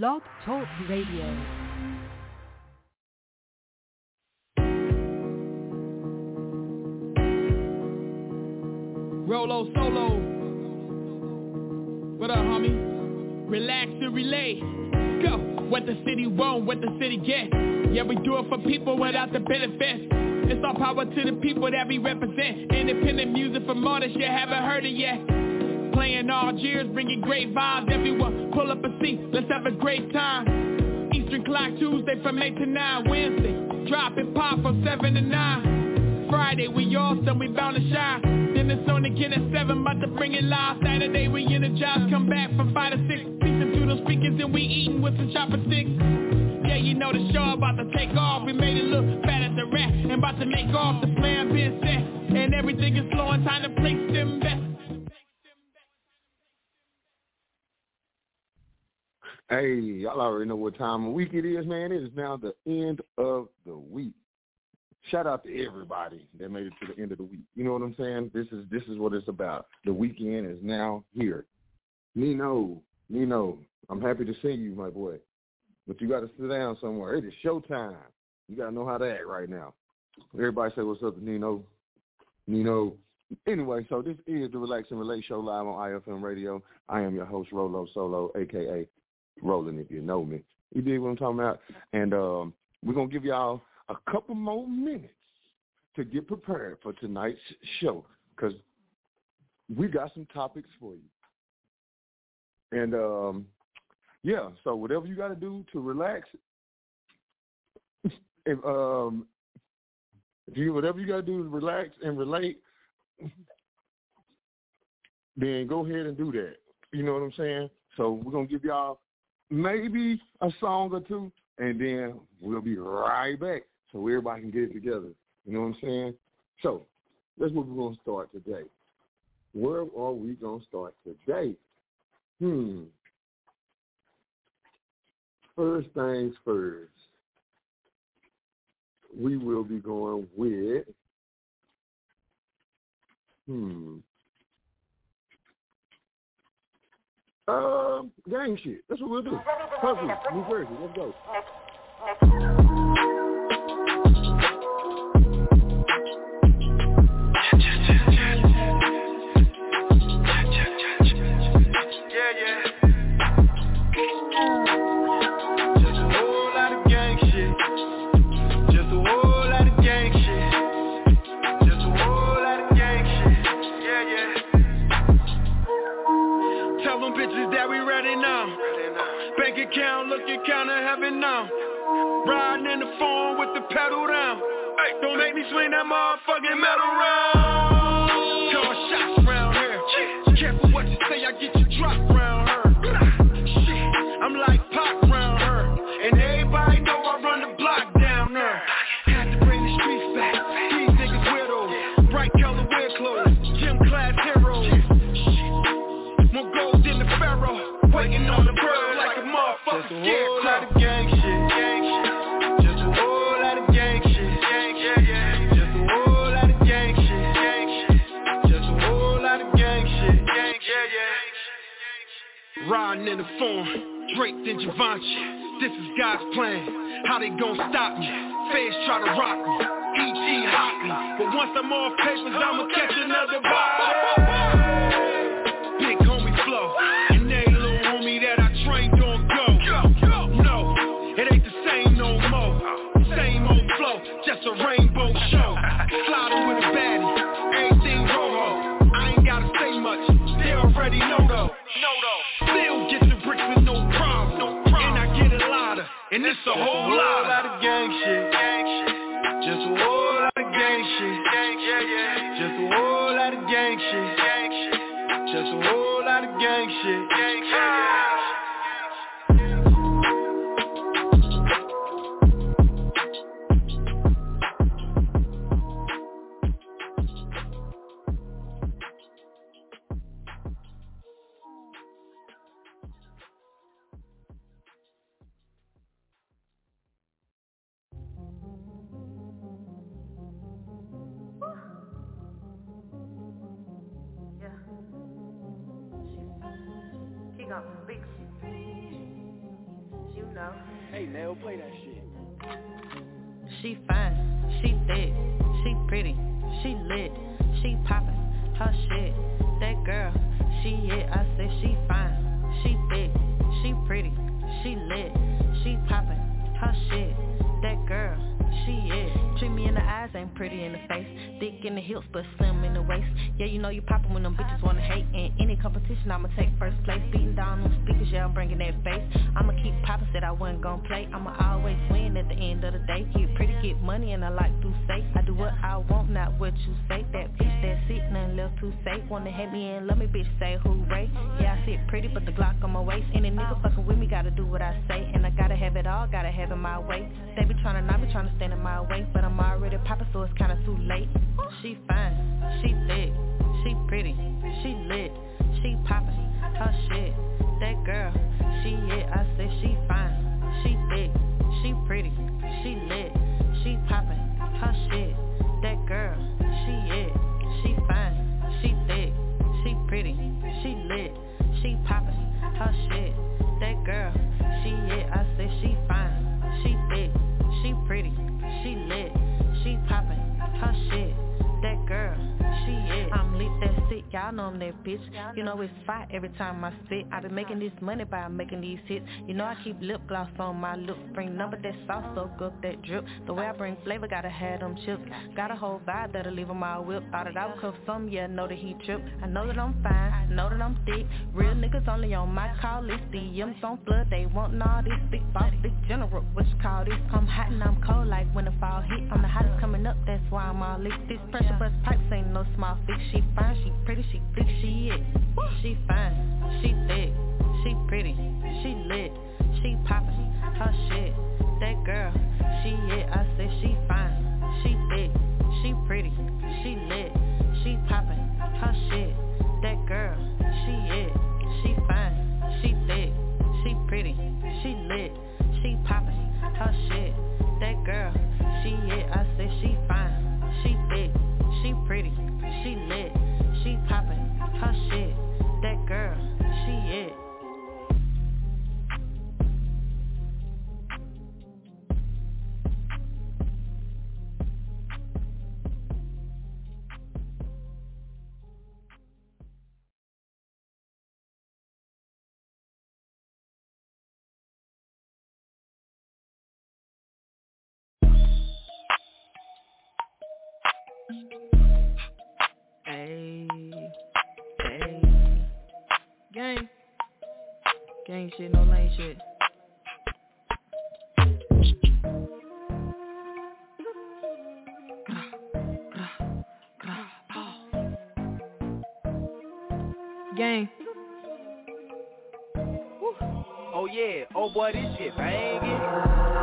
Blog Talk Radio. Rolo solo. What up, homie? Relax and relate. Go. What the city want, what the city get. Yeah, we do it for people without the benefits. It's all power to the people that we represent. Independent music from artists you haven't heard it yet. Playing all years, bringing great vibes. Everyone, pull up a seat, let's have a great time. Eastern Clock Tuesday from 8 to 9. Wednesday, drop and pop from 7 to 9. Friday, we awesome, we bound to shine. Then it's on again at 7, about to bring it live. Saturday, we energize, come back from 5 to 6. Speaking through those speakers and we eating with some chopsticks. Yeah, you know the show about to take off. We made it look fat at the rat and about to make off. The plan been set and everything is flowing. Time to place them bets. Hey, y'all already know what time of week it is, man. It is now the end of the week. Shout out to everybody that made it to the end of the week. You know what I'm saying? This is this is what it's about. The weekend is now here. Nino, Nino, I'm happy to see you, my boy. But you got to sit down somewhere. It is showtime. You got to know how to act right now. Everybody say what's up to Nino. Nino. Anyway, so this is the Relax and Relate Show live on IFM Radio. I am your host, Rolo Solo, a.k.a. Roland, if you know me. You dig what I'm talking about? And um, we're going to give y'all a couple more minutes to get prepared for tonight's show because we got some topics for you. And um, yeah, so whatever you got to do to relax, if um, if you whatever you got to do to relax and relate, then go ahead and do that. You know what I'm saying? So we're gonna give y'all maybe a song or two, and then we'll be right back so everybody can get it together. You know what I'm saying? So that's what we're gonna start today. Where are we gonna start today? Hmm. First things first, we will be going with, hmm, um, gang shit. That's what we'll do. Huzsuh, New Jersey, let's go. But once I wasn't gon' play. I'ma always win at the end of the day. Get pretty, get money, and I like to say. I do what I want, not what you say. That bitch, that's it, nothing left to say. Wanna hate me and love me, bitch, say hooray. Yeah, I sit pretty, but the Glock on my waist. Any nigga fucking with me, gotta do what I say. And I gotta have it all, gotta have it my way. They be tryna, not be tryna stand in my way. But I'm already poppin', so it's kinda too late. She fine, she thick, she pretty, she lit, she poppin', her shit. That girl, she it, I said she fine, she thick, she pretty, she lit, she poppin', her shit. That girl, she it, she fine, she thick, she pretty, she lit, she poppin', her shit. That girl, she it, I y'all know I'm that bitch. You know it's fight every time I spit. I been making this money by making these hits. You know I keep lip gloss on my lips. Bring number that sauce, soak up that drip. The way I bring flavor, gotta have them chips. Got a whole vibe that'll leave 'em all whip. Thought it I would cuff some, yeah, know that he trip. I know that I'm fine, know that I'm thick. Real niggas only on my call list. DMs on flood, they want all this big boss, big general. What you call this? I'm hot and I'm cold like when the fall hit. I'm the hottest coming up, that's why I'm all lit. This pressure bust pipes ain't no small fix. She fine, she pretty, she thick, she it. She fine, she thick, she pretty, she lit, she poppin', her shit. That girl, she it. I said she fine, she thick, she pretty, she lit, she poppin', her shit. That girl, she it. She fine, she thick, she pretty, she lit, she poppin', her shit. That girl,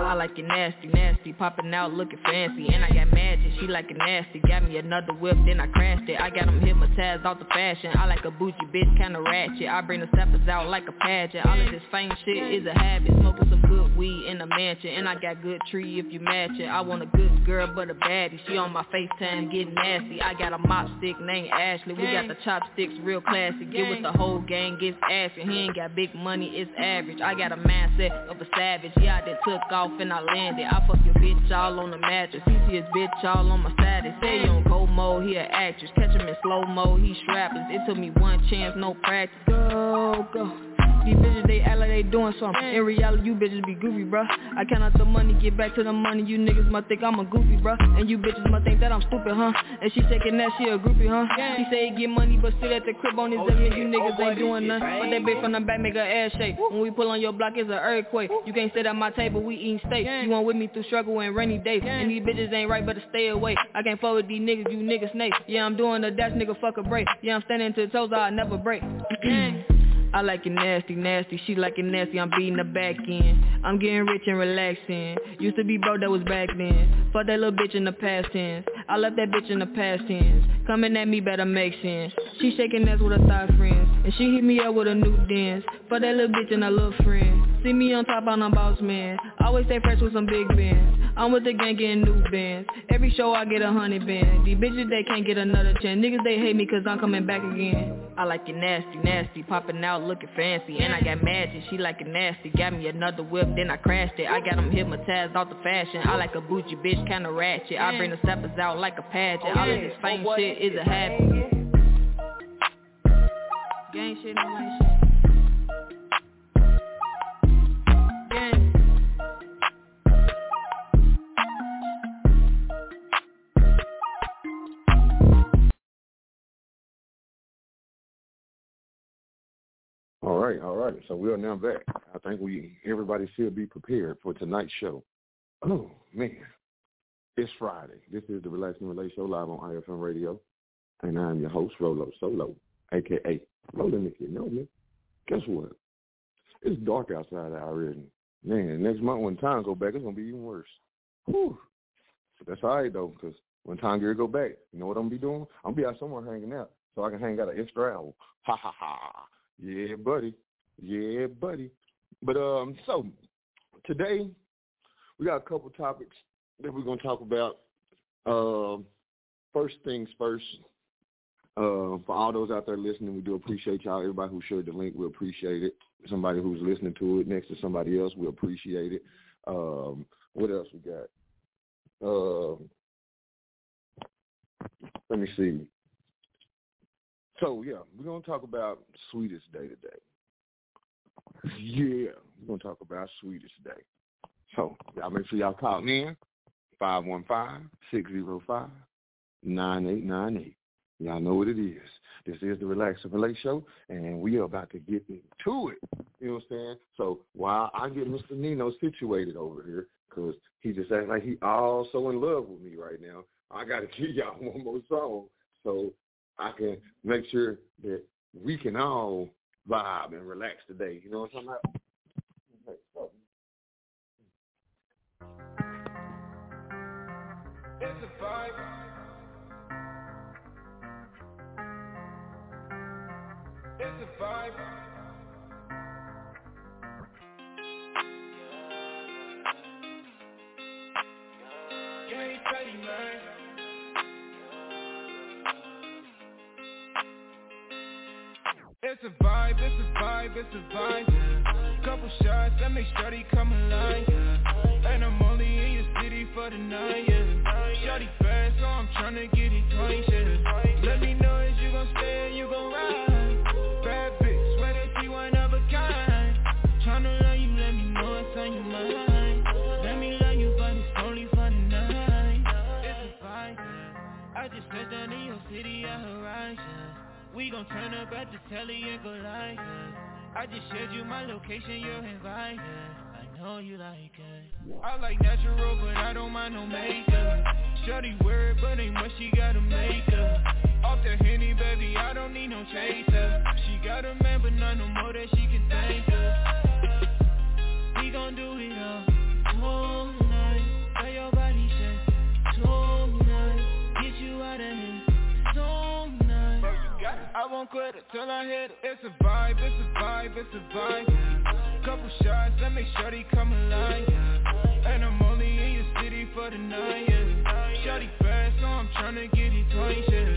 I like it nasty, nasty, popping out looking fancy. And I got magic, she like it nasty. Got me another whip, then I crashed it. I got them hypnotized off the fashion. I like a bougie bitch, kinda ratchet. I bring the steppers out like a pageant. All of this fame shit is a habit. Smoking some good weed in a mansion. And I got good tree if you match it. I want a good girl but a baddie. She on my FaceTime getting nasty. I got a mop stick named Ashley. We got the chopsticks real classy. Get with the whole gang, gets ashy He ain't got big money, it's average. I got a mindset of a savage Yeah, I done took off and I landed. I fuck your bitch all on the mattress. He see his bitch all on my status. Say on go mode, he a actress. Catch him in slow mo, he strapless. It took me one chance, no practice. Go, go these bitches, they act like they doing something. In reality, you bitches be goofy, bruh. I count out the money, get back to the money. You niggas might think I'm a goofy, bruh. And you bitches might think that I'm stupid, huh? And she shaking that, she a groupie, huh? She say he get money, but sit at the crib on his Oh, oh, yeah. You Oh, niggas boy, ain't doing nothing But that bitch from the back make her ass shake. When we pull on your block, it's an earthquake. You can't sit at my table, we eating steak. You want with me through struggle and rainy days. And these bitches ain't right, better stay away. I can't fuck with these niggas, you niggas snakes. Yeah, I'm doing the dash, nigga, fuck a break. Yeah, I'm standing to the toes, I'll never break I like it nasty, nasty, she like it nasty, I'm beating the back end. I'm getting rich and relaxing. Used to be broke, that was back then. Fuck that little bitch in the past tense. I left that bitch in the past tense Coming at me better make sense She shaking ass with her thigh friends And she hit me up with a new dance Fuck that little bitch and her little friend See me on top, I'm a boss man Always stay fresh with some big bands I'm with the gang getting new bands. Every show I get a hundred bands. These bitches they can't get another chance. Niggas they hate me cause I'm coming back again. I like it nasty, nasty, popping out looking fancy. And I got magic, she like it nasty. Got me another whip, then I crashed it. I got them hypnotized off the fashion. I like a bougie bitch, kinda ratchet. I bring the steppers out like a pageant. All of this fame shit is a habit. Gang shit, no shit. All right, all right. So we are now back. I think we everybody should be prepared for tonight's show. Oh man, it's Friday. This is the Relax and Relate Show live on IFM Radio, and I'm your host Rolo Solo, aka Roland. If you know me, guess what? It's dark outside already. Man, next month when time go back, it's gonna be even worse. Whew. But that's all right though, because when time gear go back, you know what I'm gonna be doing? I'm gonna be out somewhere hanging out, so I can hang out an extra hour. Ha ha ha. Yeah, buddy. Yeah, buddy. But um, so today we got a couple topics that we're gonna talk about. Um, first things first. Uh, for all those out there listening, we do appreciate y'all. Everybody who shared the link, we appreciate it. Somebody who's listening to it next to somebody else, we appreciate it. Um, what else we got? Um, let me see. So yeah, we're gonna talk about sweetest day today. Yeah, we're gonna talk about sweetest day. So y'all make sure y'all call in 515-605-9898. Y'all know what it is. This is the Relax and Relate show, and we are about to get into it. You know what I'm saying? So while I get Mr. Nino situated over here, because he just acts like he all so in love with me right now, I got to give y'all one more song so I can make sure that we can all vibe and relax today. You know what I'm talking about? It's a vibe. It's a vibe. It's a vibe, it's a vibe. Couple shots that make Shorty come alive. And I'm only in your city for the night, yeah. Shorty fast, so I'm tryna get it twice, yeah. We gon' turn up at the telly and go yeah. I just shared you my location, you're invited. I know you like it. I like natural, but I don't mind no makeup. Shorty it, but ain't much she gotta make up. Off the henny, baby, I don't need no chaser. She got a man, but not no more that she quit it till I hit it. It's a vibe, it's a vibe, it's a vibe. Couple shots that make Shorty come alive. And I'm only in your city for the night. Yeah. Shorty fast, so I'm tryna get it twice. Yeah.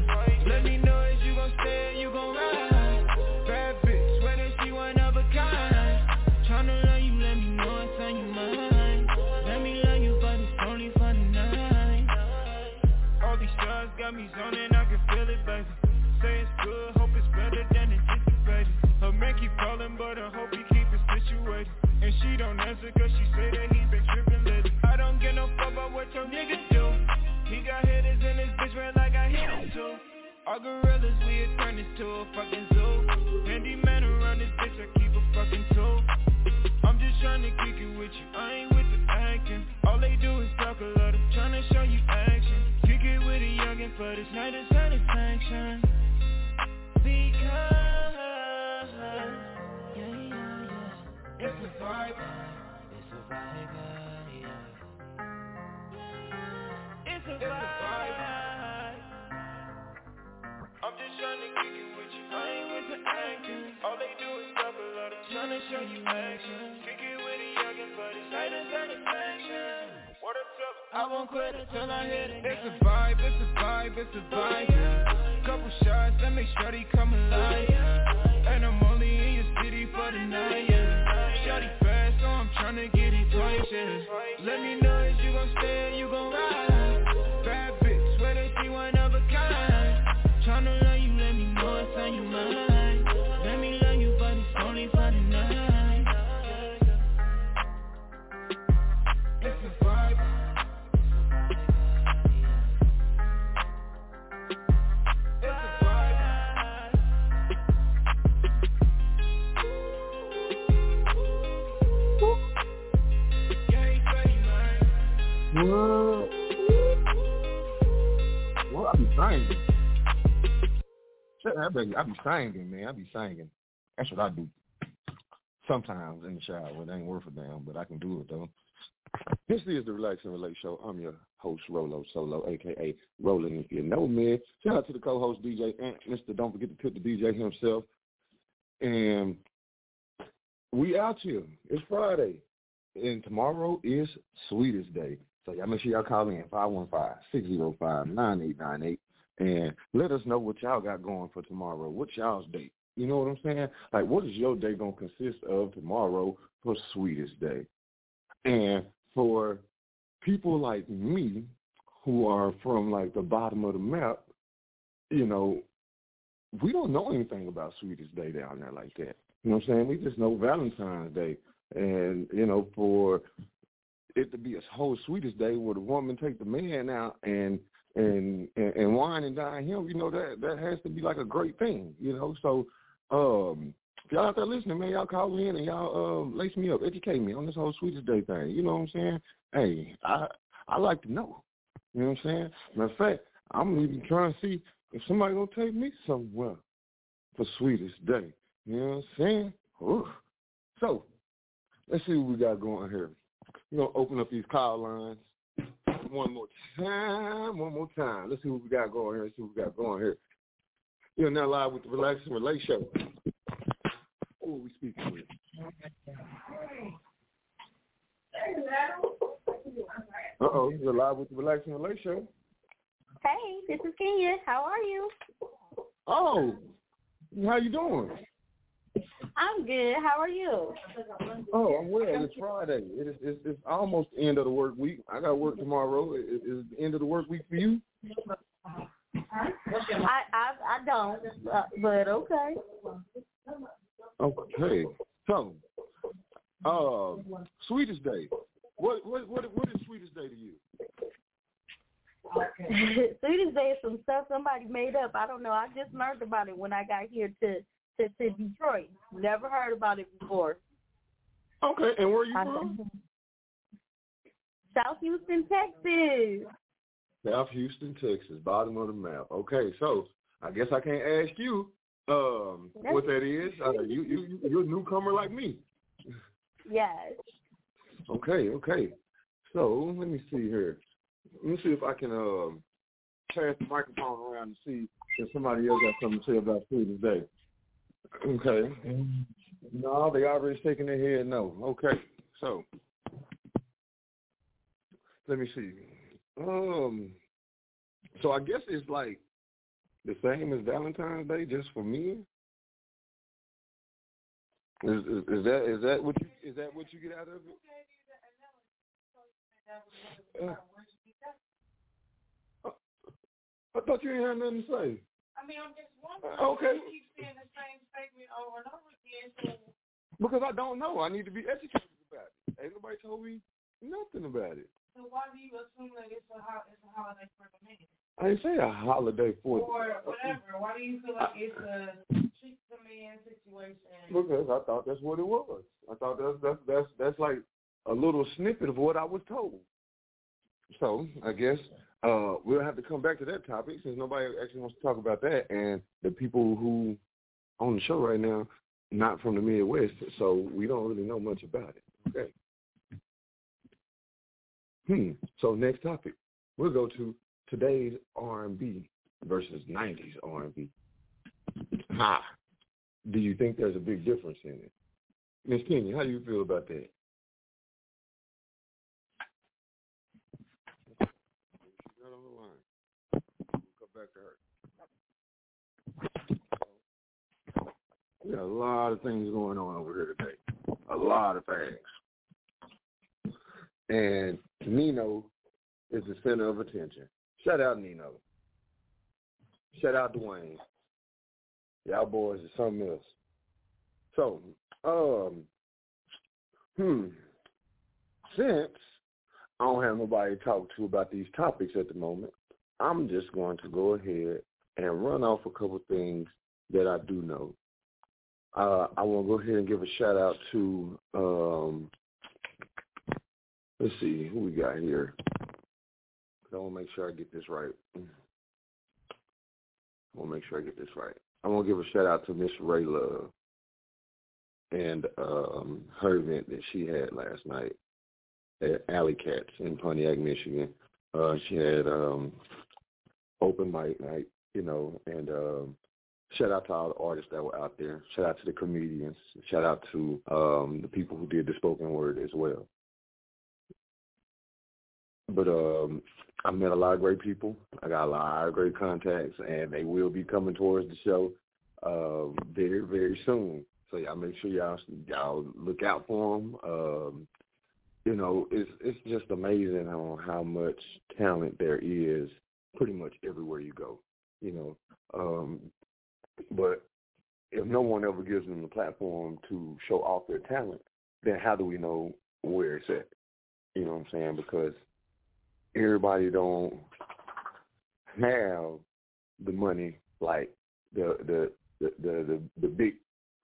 Up. I be singing, man. I be singing. That's what I do. Sometimes in the shower. It ain't worth a damn, but I can do it though. This is the Relax and Relate Show. I'm your host, Rolo Solo, aka Roland, if you know me. Shout out to the co-host DJ Ant, Mr. Don't forget to tip the DJ himself. And we out here. It's Friday. And tomorrow is Sweetest Day. So y'all make sure y'all call in 515-605-9898 and let us know what y'all got going for tomorrow. What y'all's date? You know what I'm saying? Like, what is your day to consist of tomorrow for Sweetest Day? And for people like me who are from, like, the bottom of the map, you know, we don't know anything about Sweetest Day down there like that. You know what I'm saying? We just know Valentine's Day. And, you know, for it to be a whole Sweetest Day where the woman take the man out and and and, and wine and dine him, you know, that that has to be like a great thing, you know. So um if y'all out there listening, man, y'all call me in and y'all um lace me up, educate me on this whole Sweetest Day thing. You know what I'm saying? Hey, I I like to know. You know what I'm saying? Matter of fact, I'm even trying to see if somebody gonna take me somewhere for Sweetest Day. You know what I'm saying? Ooh. So let's see what we got going here. We're gonna open up these call lines one more time, one more time. Let's see what we got going here. Let's see what we got going here. You're now live with the Relax and Relate Show. Who are we speaking with? Uh oh, you're live with the Relax and Relate Show. Hey, this is Kenya. How are you? Oh, how you doing? I'm good. How are you? Oh, I'm well. It's Friday. It is, it's, it's almost the end of the work week. I got work tomorrow. Is, is the end of the work week for you? I I I don't, uh, but okay. Okay. So, uh, sweetest day. What what what what is sweetest day to you? Okay, Sweetest Day is some stuff somebody made up. I don't know. I just learned about it when I got here to to, to Detroit. Never heard about it before. Okay, and where are you from? South Houston, Texas. South Houston, Texas, bottom of the map. Okay, so I guess I can't ask you um what that is. Uh, you you you're a newcomer like me. Yes. Okay, okay. So let me see here. Let me see if I can um pass the microphone around and see if somebody else got something to say about food today. Okay. No, they already shaking their head no. Okay. So let me see. Um so I guess it's like the same as Valentine's Day just for men? Is, is, is that is that what you is that what you get out of it? Uh, I thought you didn't have nothing to say. I mean, I'm just wondering. Okay. You keep saying the same statement over and over again. So Because I don't know. I need to be educated about it. Ain't nobody told me nothing about it. So why do you assume that it's a ho- it's a holiday for the man? I didn't say a holiday for Or whatever. Why do you feel like it's a treat the man situation? because I thought that's what it was. I thought that's that's that's that's like a little snippet of what I was told. So I guess uh we'll have to come back to that topic since nobody actually wants to talk about that and the people who on the show right now not from the Midwest, so we don't really know much about it. Okay. Hmm. So next topic, we'll go to today's R&B versus '90s R&B. Ha! Do you think there's a big difference in it, Miss Kenya? How do you feel about that? right on the line. We'll come back to her. We got a lot of things going on over here today. A lot of things. And Nino is the center of attention. Shout out Nino. Shout out Dwayne. Y'all boys are something else. So, um, hmm, since I don't have nobody to talk to about these topics at the moment, I'm just going to go ahead and run off a couple things that I do know. Uh, I want to go ahead and give a shout out to, um, let's see, who we got here. I want to make sure I get this right. I want to make sure I get this right. I want to give a shout out to Miss Ray Love and um, her event that she had last night at Alley Cats in Pontiac, Michigan. Uh, she had um, open mic night, you know, and um, shout out to all the artists that were out there. Shout out to the comedians. Shout out to um, the people who did the spoken word as well. But um, I met a lot of great people. I got a lot of great contacts, and they will be coming towards the show uh, very, very soon. So y'all make sure y'all y'all look out for them. Um, you know, it's it's just amazing on how much talent there is pretty much everywhere you go. You know, um, but if no one ever gives them the platform to show off their talent, then how do we know where it's at? You know what I'm saying? Because everybody don't have the money like the the the the, the, the big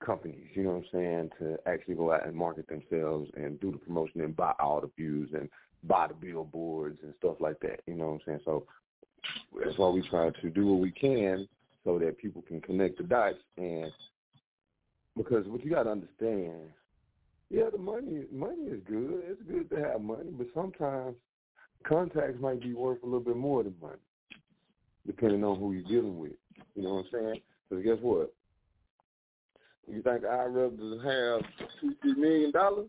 companies, you know what I'm saying, to actually go out and market themselves and do the promotion and buy all the views and buy the billboards and stuff like that. You know what I'm saying? So that's why we try to do what we can so that people can connect the dots and because what you gotta understand, yeah, the money money is good. It's good to have money, but sometimes contacts might be worth a little bit more than money, depending on who you're dealing with. You know what I'm saying? Because guess what? You think I'd rather have two, three million dollars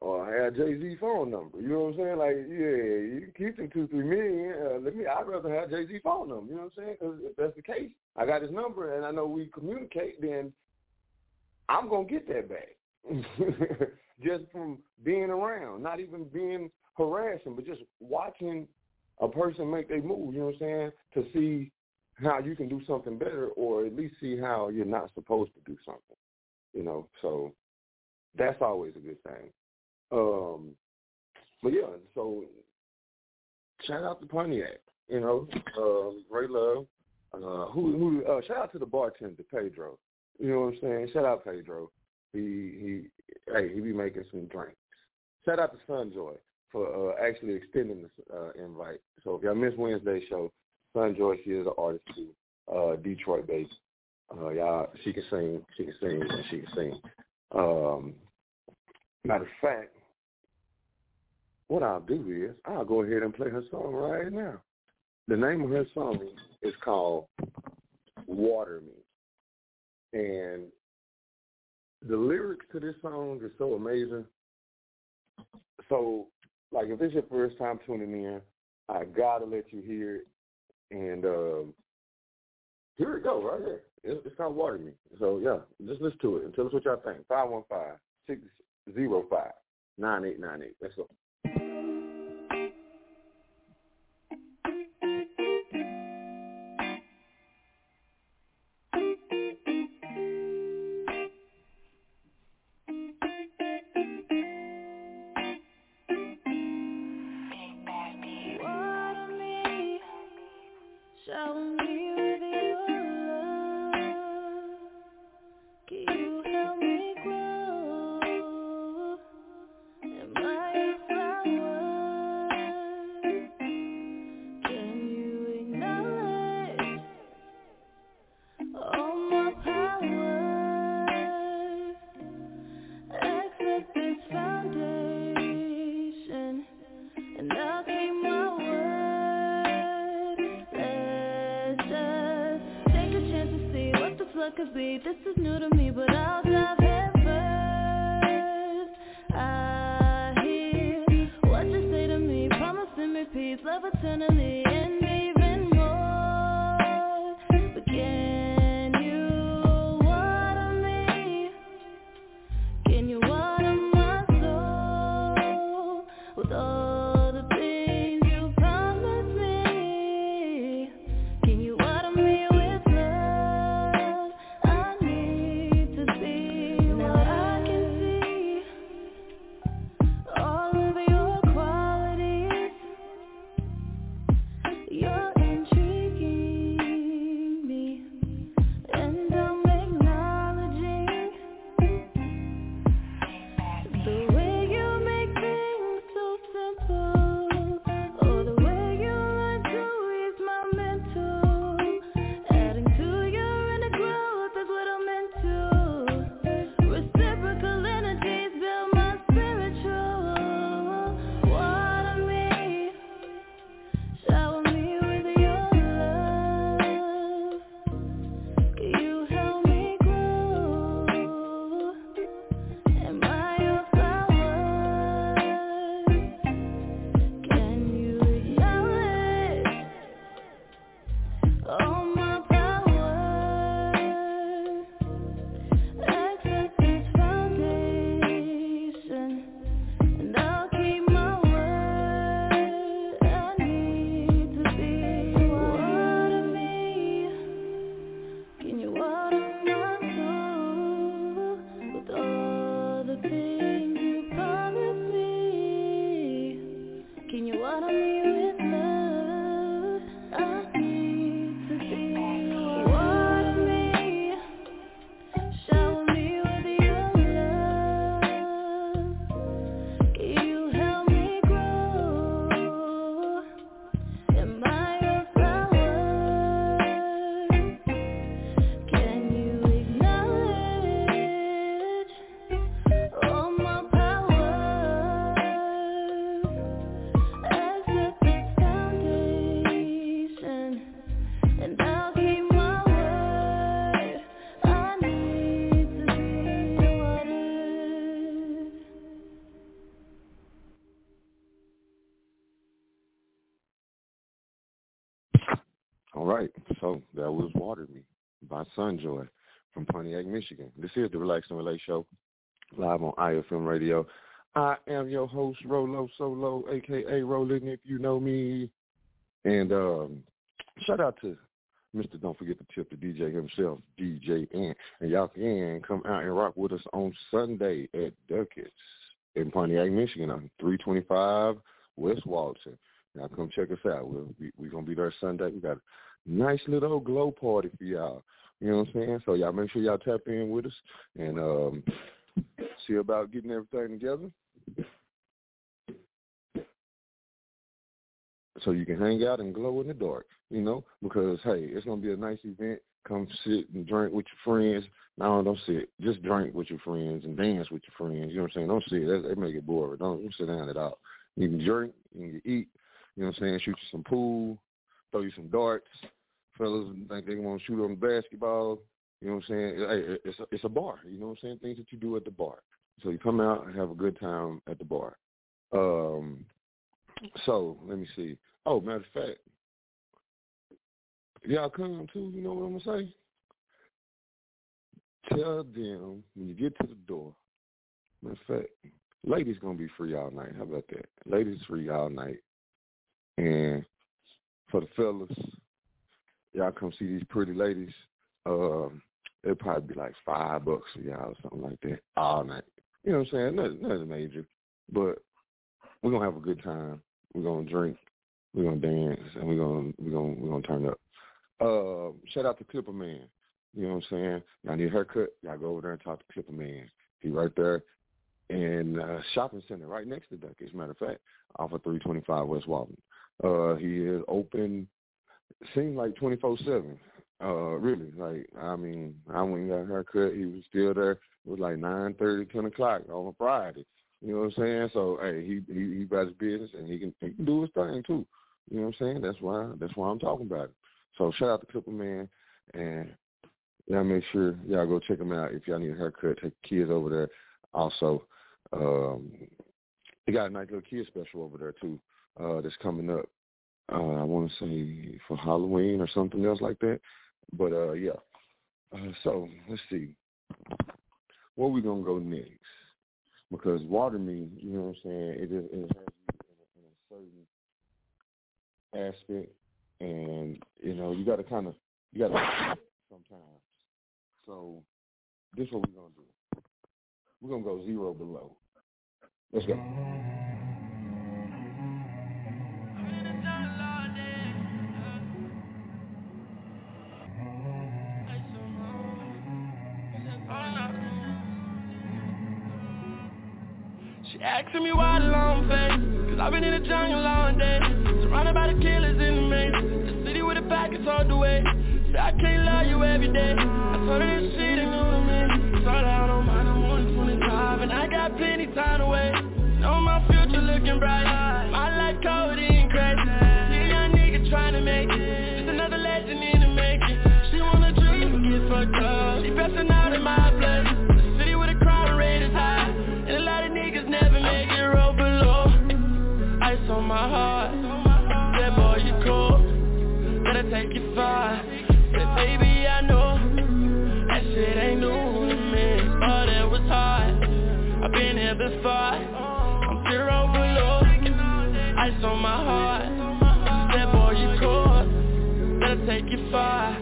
or have Jay Z phone number? You know what I'm saying? Like, yeah, you keep the two, three million. Uh, let me. I'd rather have Jay Z phone number. You know what I'm saying? Because if that's the case, I got his number and I know we communicate. Then I'm gonna get that back. just from being around, not even being harassing, but just watching a person make their move, you know what I'm saying, to see how you can do something better or at least see how you're not supposed to do something. You know, so that's always a good thing. Um but yeah, so shout out to Pontiac, you know, um, Ray Love. Uh who who uh shout out to the bartender, Pedro. You know what I'm saying? Shout out Pedro. He he hey, he be making some drinks. Shout out to Sun Joy for uh, actually extending this uh, invite. So if y'all missed Wednesday's show, Sun Joy, she is an artist too, uh, Detroit based. Uh, y'all, she can sing, she can sing, and she can sing. Um, matter of fact, what I'll do is I'll go ahead and play her song right now. The name of her song is called Water Me. And the lyrics to this song is so amazing. So, like, if it's your first time tuning in, I gotta let you hear it. And um, here it go, right here. It's, it's called Water Me. So yeah, just listen to it and tell us what y'all think. Five one five six zero five nine eight nine eight. Let's go. peace, love eternally, in me. Sun Joy from Pontiac, Michigan. This is the Relax and Relate Show, live on IFM Radio. I am your host, Rolo Solo, aka Roland, if you know me. And um, shout out to Mr. Don't Forget to Tip the DJ himself, DJ Ant. And y'all can come out and rock with us on Sunday at Duckett's in Pontiac, Michigan on 325 West Walton. Y'all come check us out. We'll be, we're going to be there Sunday. We got a nice little glow party for y'all. You know what I'm saying? So y'all make sure y'all tap in with us and um, see about getting everything together. So you can hang out and glow in the dark, you know, because hey, it's gonna be a nice event. Come sit and drink with your friends. No, don't sit. Just drink with your friends and dance with your friends. You know what I'm saying? Don't sit. That make it boring. Don't, don't sit down at all. You can drink, you can eat. You know what I'm saying? Shoot you some pool, throw you some darts, fellas think they want to shoot on basketball. You know what I'm saying? It's a, it's a bar. You know what I'm saying? Things that you do at the bar. So you come out and have a good time at the bar. Um, so let me see. Oh, matter of fact, y'all come too. You know what I'm gonna say? Tell them when you get to the door. Matter of fact, ladies gonna be free all night. How about that? Ladies free all night, and for the fellas, y'all come see these pretty ladies, um, it'll probably be like five bucks for y'all or something like that all night. You know what I'm saying? Nothing, nothing major, but we're gonna have a good time. We're gonna drink, we're gonna dance, and we're gonna we're gonna we're gonna turn up. Uh, shout out to Clipper Man. You know what I'm saying? Y'all need a haircut? Y'all go over there and talk to Clipper Man. He right there in uh, shopping center right next to Duck. As a matter of fact, off of 325 West Walton. Uh, he is open seemed like twenty four seven. Uh, really, like I mean, I went and got haircut. He was still there. It was like nine thirty, ten o'clock on a Friday. You know what I'm saying? So hey, he he he got his business and he can he can do his thing too. You know what I'm saying? That's why that's why I'm talking about it. So shout out to Clipper Man and y'all make sure y'all go check him out if y'all need a haircut. Take kids over there. Also, um, he got a nice little kid special over there too. Uh, that's coming up uh, I want to say for Halloween or something else like that. But uh, yeah. Uh, so let's see. Where we gonna go next? Because water me, you know what I'm saying? It is it has you in a, certain aspect, and you know you got to kind of you got to sometimes. So this is what we're gonna do. We're gonna go zero below. Let's go. Asking me why the long face. Cause I've been in the jungle all day. Surrounded by the killers in the maze. The city with the packets all the way. Say I can't love you every day. I told her this shit ain't new to me Start out on mine, I'm on 25 And I got plenty time to wait Know my future looking bright far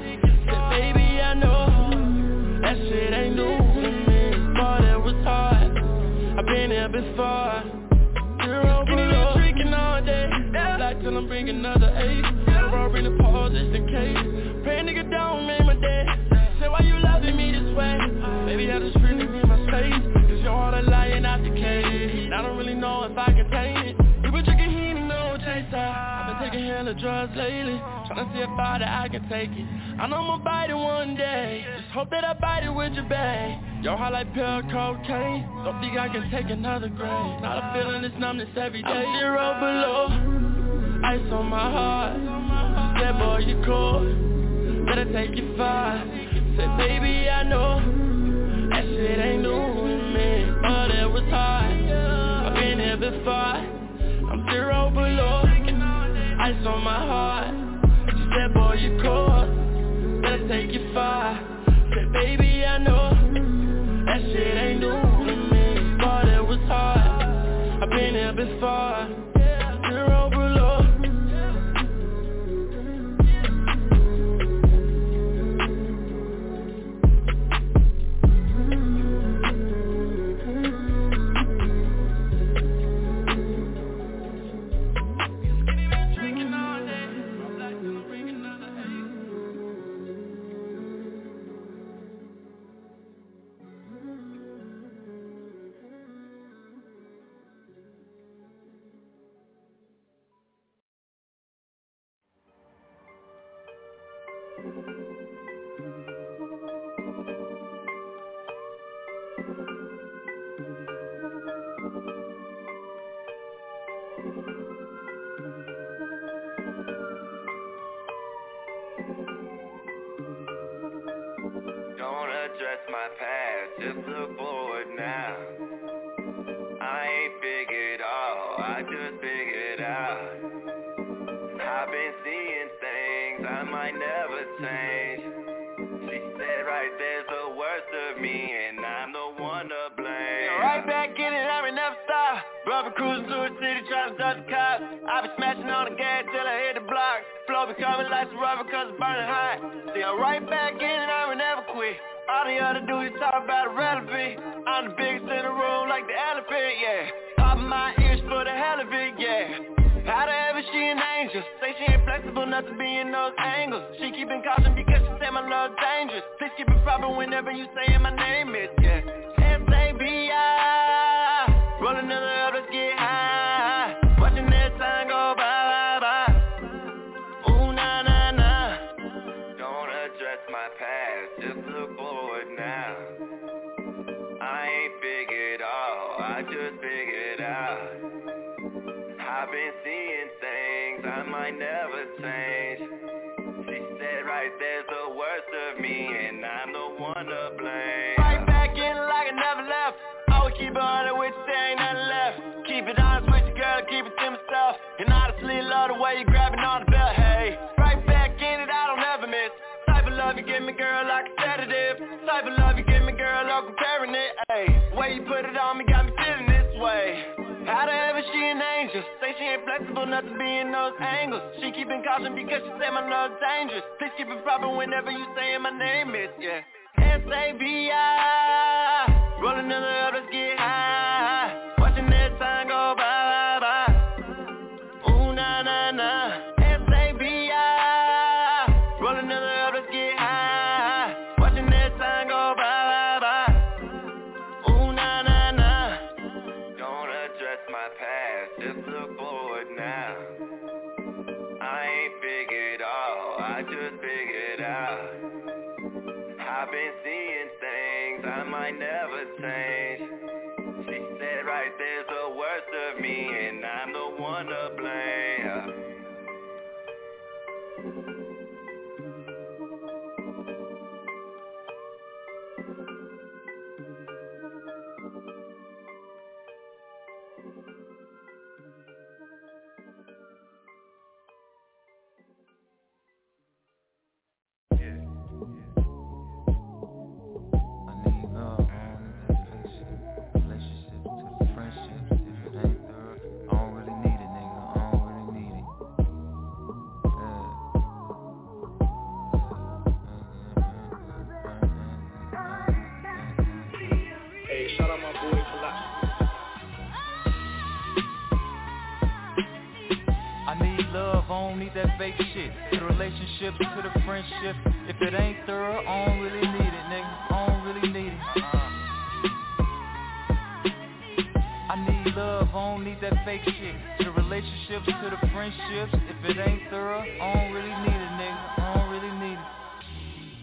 drugs lately. Tryna see if I that I can take it. I know I'ma bite it one day. Just hope that I bite it with your babe. Your heart like pure cocaine. Don't think I can take another grade. Not a feeling this numbness every day. I'm zero below Ice on my heart. Said boy you cold Gotta take it far. Say baby I know That shit ain't new to me But it was hard. I've been here before. I'm zero below Ice on my heart. She said boy you cold Gotta take it far. Said baby I know cruising through the city trying to dodge the cops. I be smashing on the gas till I hit the block. Flow be coming like some rubber cause it's burning hot. See, I'm right back in it, I will never quit. All the other dudes talk about irrelevant. I'm the biggest in the room like the elephant, yeah. Popping my ears for the hell of it, yeah. How the ever she an angel Say she ain't flexible enough to be in those angles She keeping caution because she say my love dangerous Please keep it proper whenever you saying my name is, yeah S-A-B-I flexible enough to be in those angles. She keeping caution because she say my love's dangerous. Please keep it proper whenever you saying my name is, yeah. S-A-V-I Rolling in the up, let's get high Fake shit. To the relationships, to the friendship. If it ain't thorough, I don't really need it, nigga. I don't really need it. I need love, I don't need that fake shit. To the relationships, to the friendships. If it ain't thorough, I don't really need it, nigga. I don't really need it.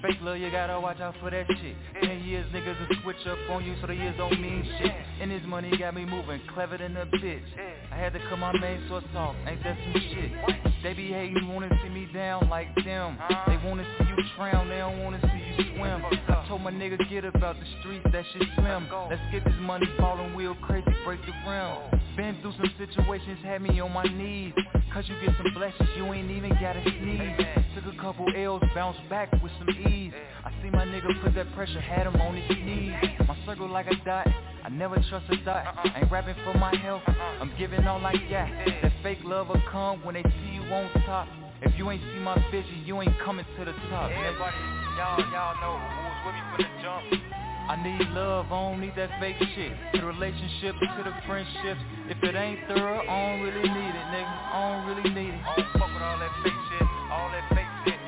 Fake love, you gotta watch out for that shit. Ten years niggas will switch up on you so the years don't mean shit. And this money got me moving, clever than a bitch. I had to cut my main source off, ain't that some shit? They be hating, wanna see me down like them. They wanna see you drown, they don't wanna see you swim. I told my nigga get about the streets, that shit slim. Let's get this money ballin' wheel crazy, break the rim. Been through some situations, had me on my knees. Cause you get some blessings, you ain't even gotta sneeze. Took a couple L's, bounced back with some ease. I see my nigga put that pressure, had him on his knees. My circle like a dot, I never trust a dot. Uh-uh. Ain't rapping for my health, uh-uh. I'm giving all I got. That fake love will come when they see you on top. If you ain't see my vision, you ain't coming to the top. Everybody, y'all, y'all know who was with me from the jump I need love, I don't need that fake shit. The relationships, to the friendships. If it ain't thorough, I don't really need it, nigga. I don't really need it. I don't fuck with all that fake shit, all that fake shit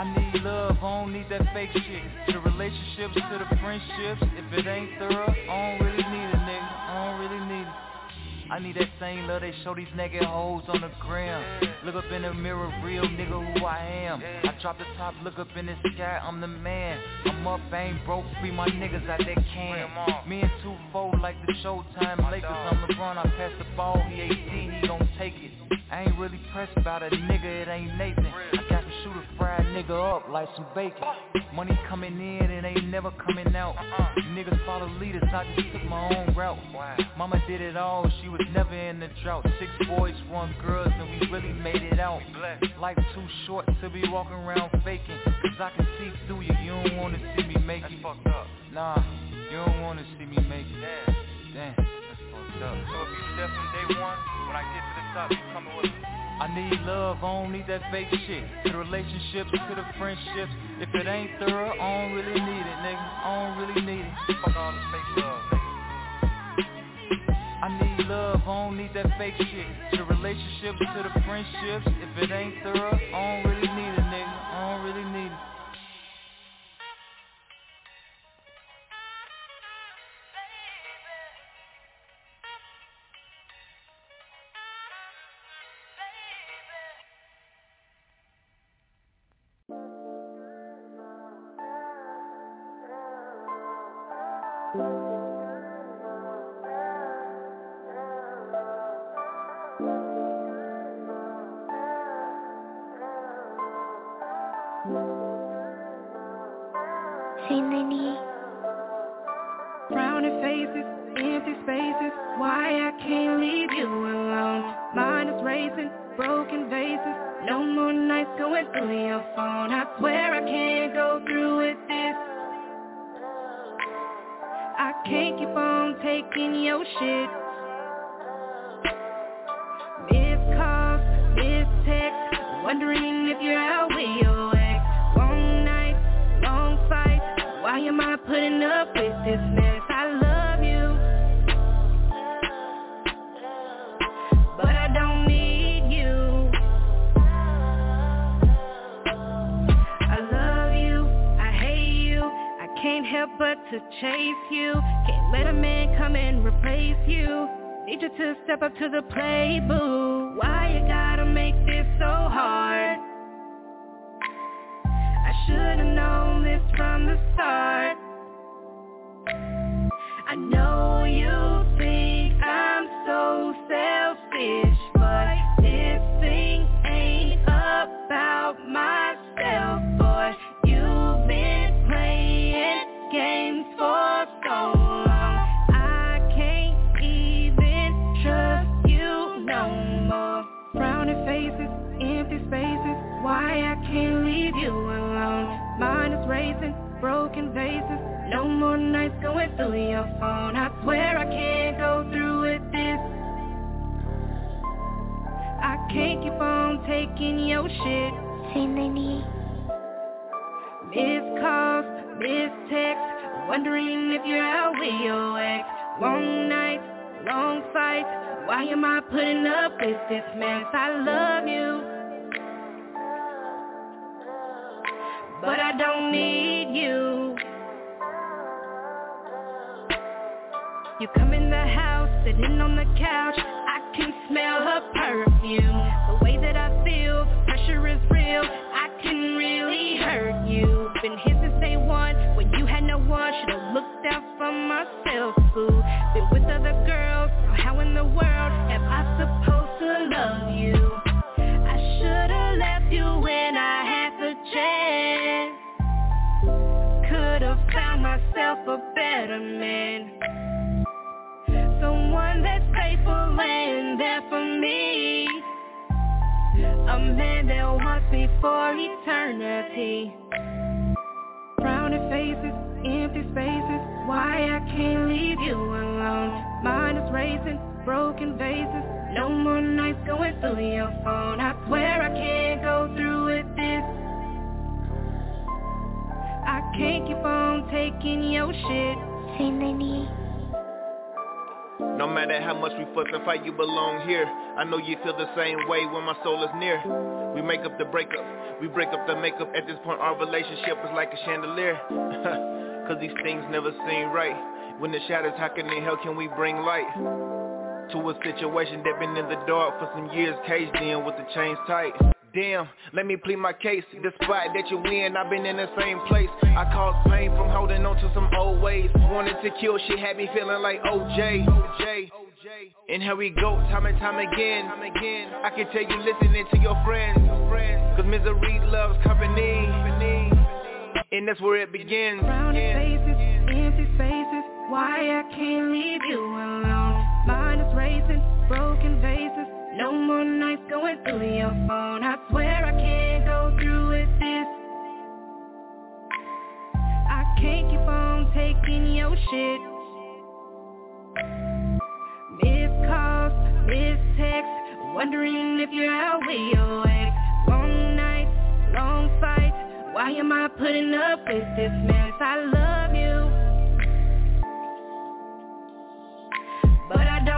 I need love, I don't need that fake shit. The relationships, to the friendships. If it ain't thorough, I don't really need it, nigga. I don't really need it. I need that same love they show these naked hoes on the gram. Look up in the mirror, real nigga who I am. I drop the top, look up in the sky, I'm the man. I'm up, ain't broke, free my niggas out that can. Me and two fold like the Showtime Lakers. I'm LeBron, I pass the ball, he AD, he gon' take it. I ain't really pressed about a nigga, it ain't Nathan. I shoot a fried nigga up like some bacon. Money coming in, it ain't never coming out. Niggas follow leaders, I just took my own route. Mama did it all, she was never in the drought. Six boys, one girls, and we really made it out. Life too short to be walking around faking. Cause I can see through you, you don't wanna see me make it. Nah, you don't wanna see me make it. Damn. That's fucked up. So if you there from day one, when I get to the top, you coming with me I need love, I don't need that fake shit. To the relationships, to the friendships. If it ain't thorough, I don't really need it, nigga. I don't really need it. Fuck all the fake love, nigga I need love, I don't need that fake shit. To the relationships, to the friendships. If it ain't thorough, I don't really need it, nigga. I don't really need it. To the plate, your shit Say Lenny Missed calls, missed texts Wondering if you're out with your ex Long nights, long fights Why am I putting up with this mess? I love you. But I don't need you. You come in the house, sitting on the couch. I can smell her perfume pressure is real. I can really hurt you. Been here since day one, when you had no one. Should've looked out for myself, boo. Been with other girls, so how in the world Am I supposed to love you? I should've left you when I had the chance. Could've found myself a better man. Someone that's faithful and there for me A man that wants me for eternity. Frowning faces, empty spaces. Why I can't leave you alone. Mind is racing, broken vases No more nights going through your phone. I swear I can't go through with this. I can't keep on taking your shit. Lenny No matter how much we fuss and fight, you belong here. I know you feel the same way when my soul is near. We make up the breakup, we break up the makeup. At this point our relationship is like a chandelier. Cause these things never seem right. When the shadows, how can they help, can we bring light? To a situation that been in the dark for some years Caged in with the chains tight Damn, let me plead my case. Despite that you win, I've been in the same place. I caused pain from holding on to some old ways. Wanted to kill, shit had me feeling like OJ and here we go, time and time again. I can tell you listening to your friends. Cause misery loves company. And that's where it begins. Faces, empty spaces. Why I can't leave you alone. Mind is racing, broken vases No more nights going through your phone. I swear I can't go through with this. I can't keep on taking your shit. Missed calls, missed texts Wondering if you're out with your ex. Long nights, long fights Why am I putting up with this mess? I love you. But I don't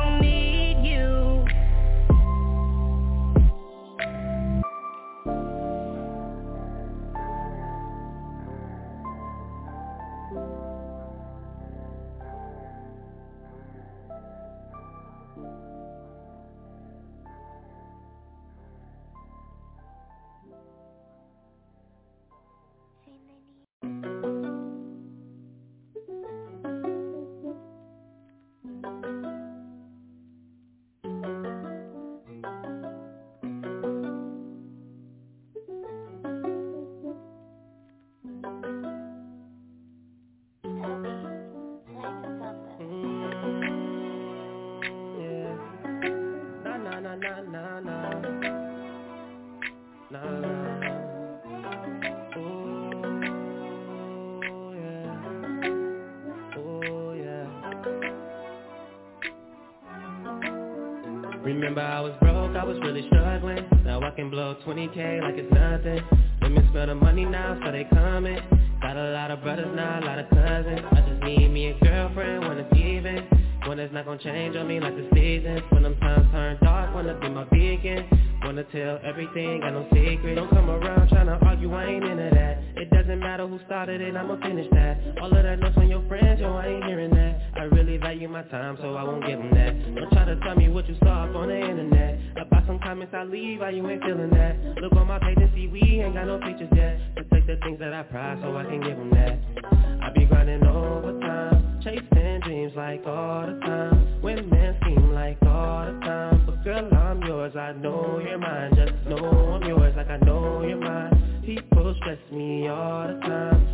Remember I was broke, I was really struggling. Now I can blow 20k like it's nothing. Women smell the money now, so they coming. Got a lot of brothers now, a lot of cousins. I just need me a girlfriend when it's even. When it's not gonna change on me like the seasons. When them times turn dark, wanna be my beacon. Wanna tell everything, got no secret Don't come around tryna argue, I ain't into that. It doesn't matter who started it, I'ma finish that. All of that noise from your friends, yo, I ain't hearing that I really value my time, so I won't give them that. Don't try to tell me what you saw up on the internet. About some comments I leave, why you ain't feeling that? Look on my page and see we ain't got no pictures yet. Protect the things that I prize, so I can give them that. I be grinding overtime Chasing dreams like all the time. Women seem like all the time. But girl, I'm yours, I know you're mine. Just know I'm yours like I know you're mine. People stress me all the time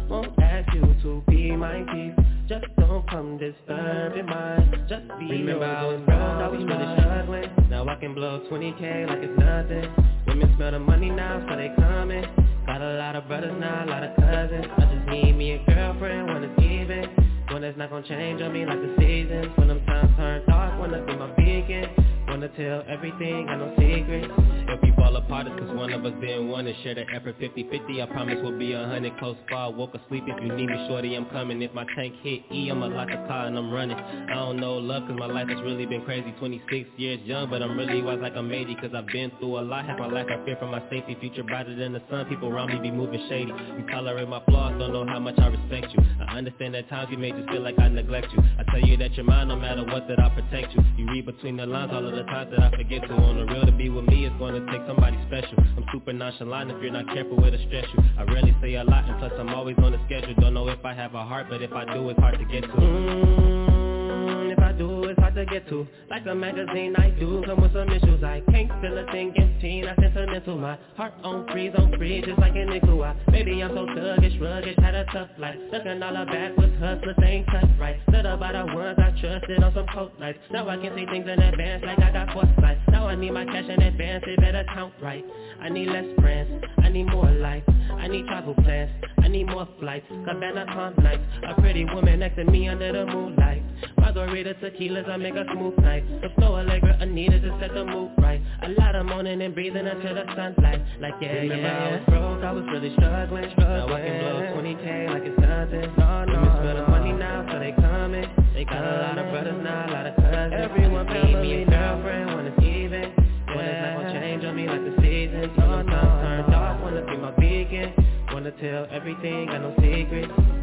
Come disturbing mine. Just be Remember I was broke, I was really struggling. Now I can blow 20k like it's nothing. Women smell the money now, so they coming. Got a lot of brothers now, a lot of cousins. I just need me a girlfriend when it's even. When it's not gonna change on me like the seasons. When them times turn dark, wanna be my beacon. Wanna tell everything, got no secrets. If we fall apart, it's cause one of us didn't want to share the effort 50-50, I promise we'll be a hundred close far Woke asleep, if you need me, shorty, I'm coming. If my tank hit E, I'ma lock the car and I'm running. I don't know love, cause my life has really been crazy. 26 years young, but I'm really wise like I'm 80 Cause I've been through a lot, half my life I fear for my safety. Future brighter than the sun, people around me be moving shady. You tolerate my flaws, don't know how much I respect you. I understand that times you may just feel like I neglect you. I tell you that you're mine, no matter what, that I protect you. You read between the lines all of the times that I forget to. On the real, to be with me, it's gonna take somebody special. I'm super nonchalant, if you're not careful, it'll stress you. I rarely say a lot, and plus I'm always on the schedule. Don't know if I have a heart, but if I do, it's hard to get to. Mm, to get to. Like a magazine, I do come with some issues. I can't feel a thing empty, not sentimental My heart on freeze, on freeze, just like an nickel. I, Maybe I'm so thuggish, ruggish, had a tough life. Looking all backwards, hustlers ain't cut right. Up by the ones I trusted on some cold nights. Now I can see things in advance like I got foresight Now I need my cash in advance, it better count right. I need less friends, I need more life. I need travel plans, I need more flights. Cabana calm nights, a pretty woman next to me under the moonlight Margarita tequilas, I make a smooth night. The flow Allegra, Anita to set the mood right. A lot of moaning and breathing until the sunlight. Like yeah, Remember yeah, I was broke, I was really struggling, struggling. Now I can blow 20k like it's nothing. No, no, smell the money now, so they coming. They got a lot of brothers now, a lot of cousins. Everyone need me a girlfriend when it's even. When it's not gonna change on me like the seasons. The sun turned off, wanna be my beacon. Wanna tell everything, got no secrets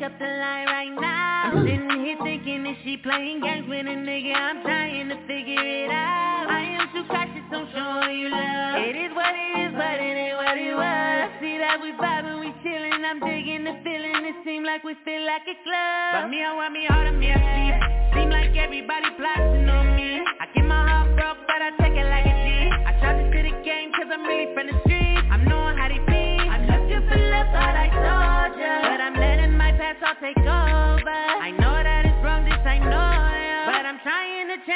pick up the line right now. Sitting here thinking, is she playing games with a nigga? I'm trying to figure it out. I am too cautious, I'm showing you love. It is what it is, but it ain't what it was. See that we vibing, we chillin'. I'm digging the feeling. It seem like we feel like a club. But me, I want me hard, me, I sleep. Seem like everybody plotting on me. I get my heart broke, but I take it like a G. I try to sit the game, cause I'm really from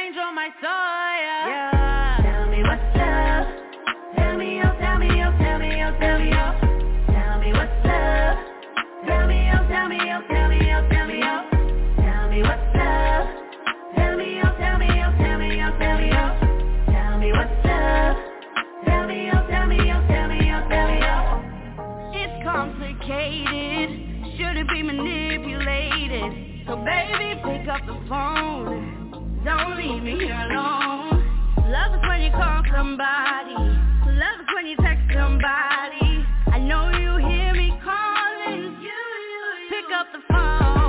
change all my yeah. Tell me what's love. Tell me, oh, tell me, oh, tell me, oh, tell me, oh. Tell me what's love. Tell me, oh, tell me, oh, tell me, oh, tell me, oh. Tell me what's love. Tell me, oh, tell me, oh, tell me, oh, tell me, oh. Tell me what's love. Tell me, oh, tell me, oh, tell me, oh, tell me, oh. It's complicated. Shouldn't be manipulated. So baby, pick up the phone. Don't leave me here alone. Love is when you call somebody. Love is when you text somebody. I know you hear me calling. Pick up the phone.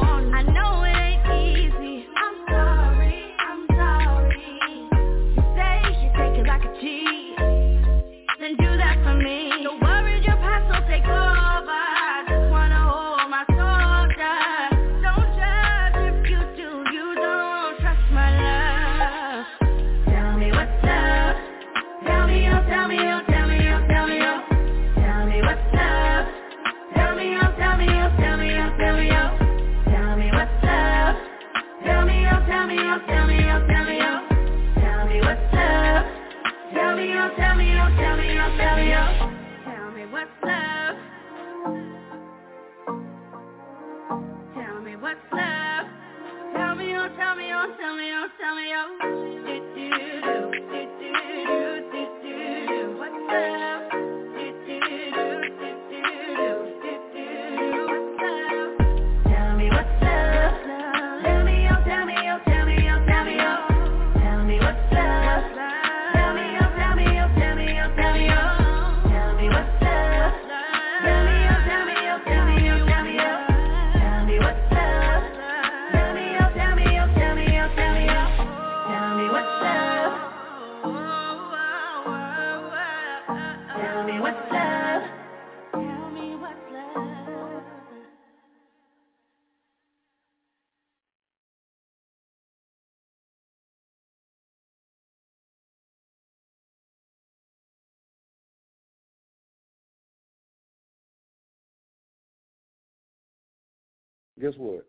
Guess what?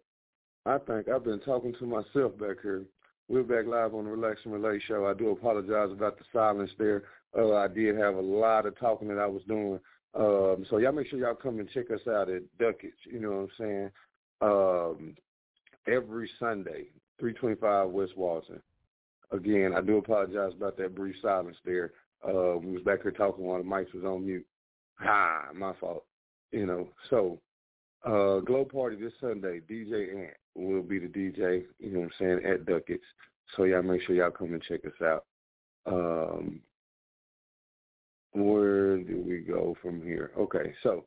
I think I've been talking to myself back here. We're back live on the Relax and Relate show. I do apologize about the silence there. Uh, I did have a lot of talking that I was doing. Um, so y'all make sure y'all come and check us out at Duckett's. You know what I'm saying? Um, every Sunday, 325 West Walton. Again, I do apologize about that brief silence there. Uh, we was back here talking while the mics was on mute. Ha, my fault. You know, so uh, Glow Party this Sunday, DJ Ant will be the DJ, you know what I'm saying, at Duckett's. So y'all make sure y'all come and check us out. Um, where do we go from here? Okay, so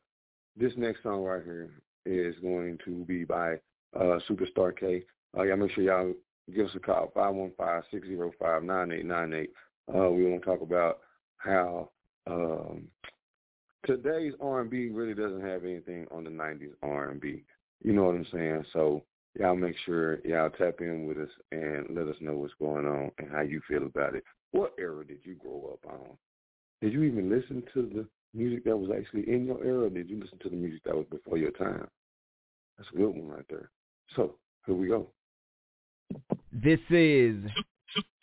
this next song right here is going to be by uh, SuperStar Kay. Uh, y'all make sure y'all give us a call, 515-605-9898. Uh, we want to talk about how um, today's R&B really doesn't have anything on the 90s R&B. You know what I'm saying? So y'all make sure y'all tap in with us and let us know what's going on and how you feel about it. What era did you grow up on? Did you even listen to the music that was actually in your era, or did you listen to the music that was before your time? That's a good one right there. So here we go. This is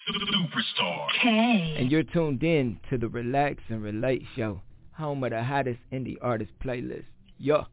Superstar. Kay. and you're tuned in to the Relax and Relate show, home of the hottest indie artist playlist. Yo.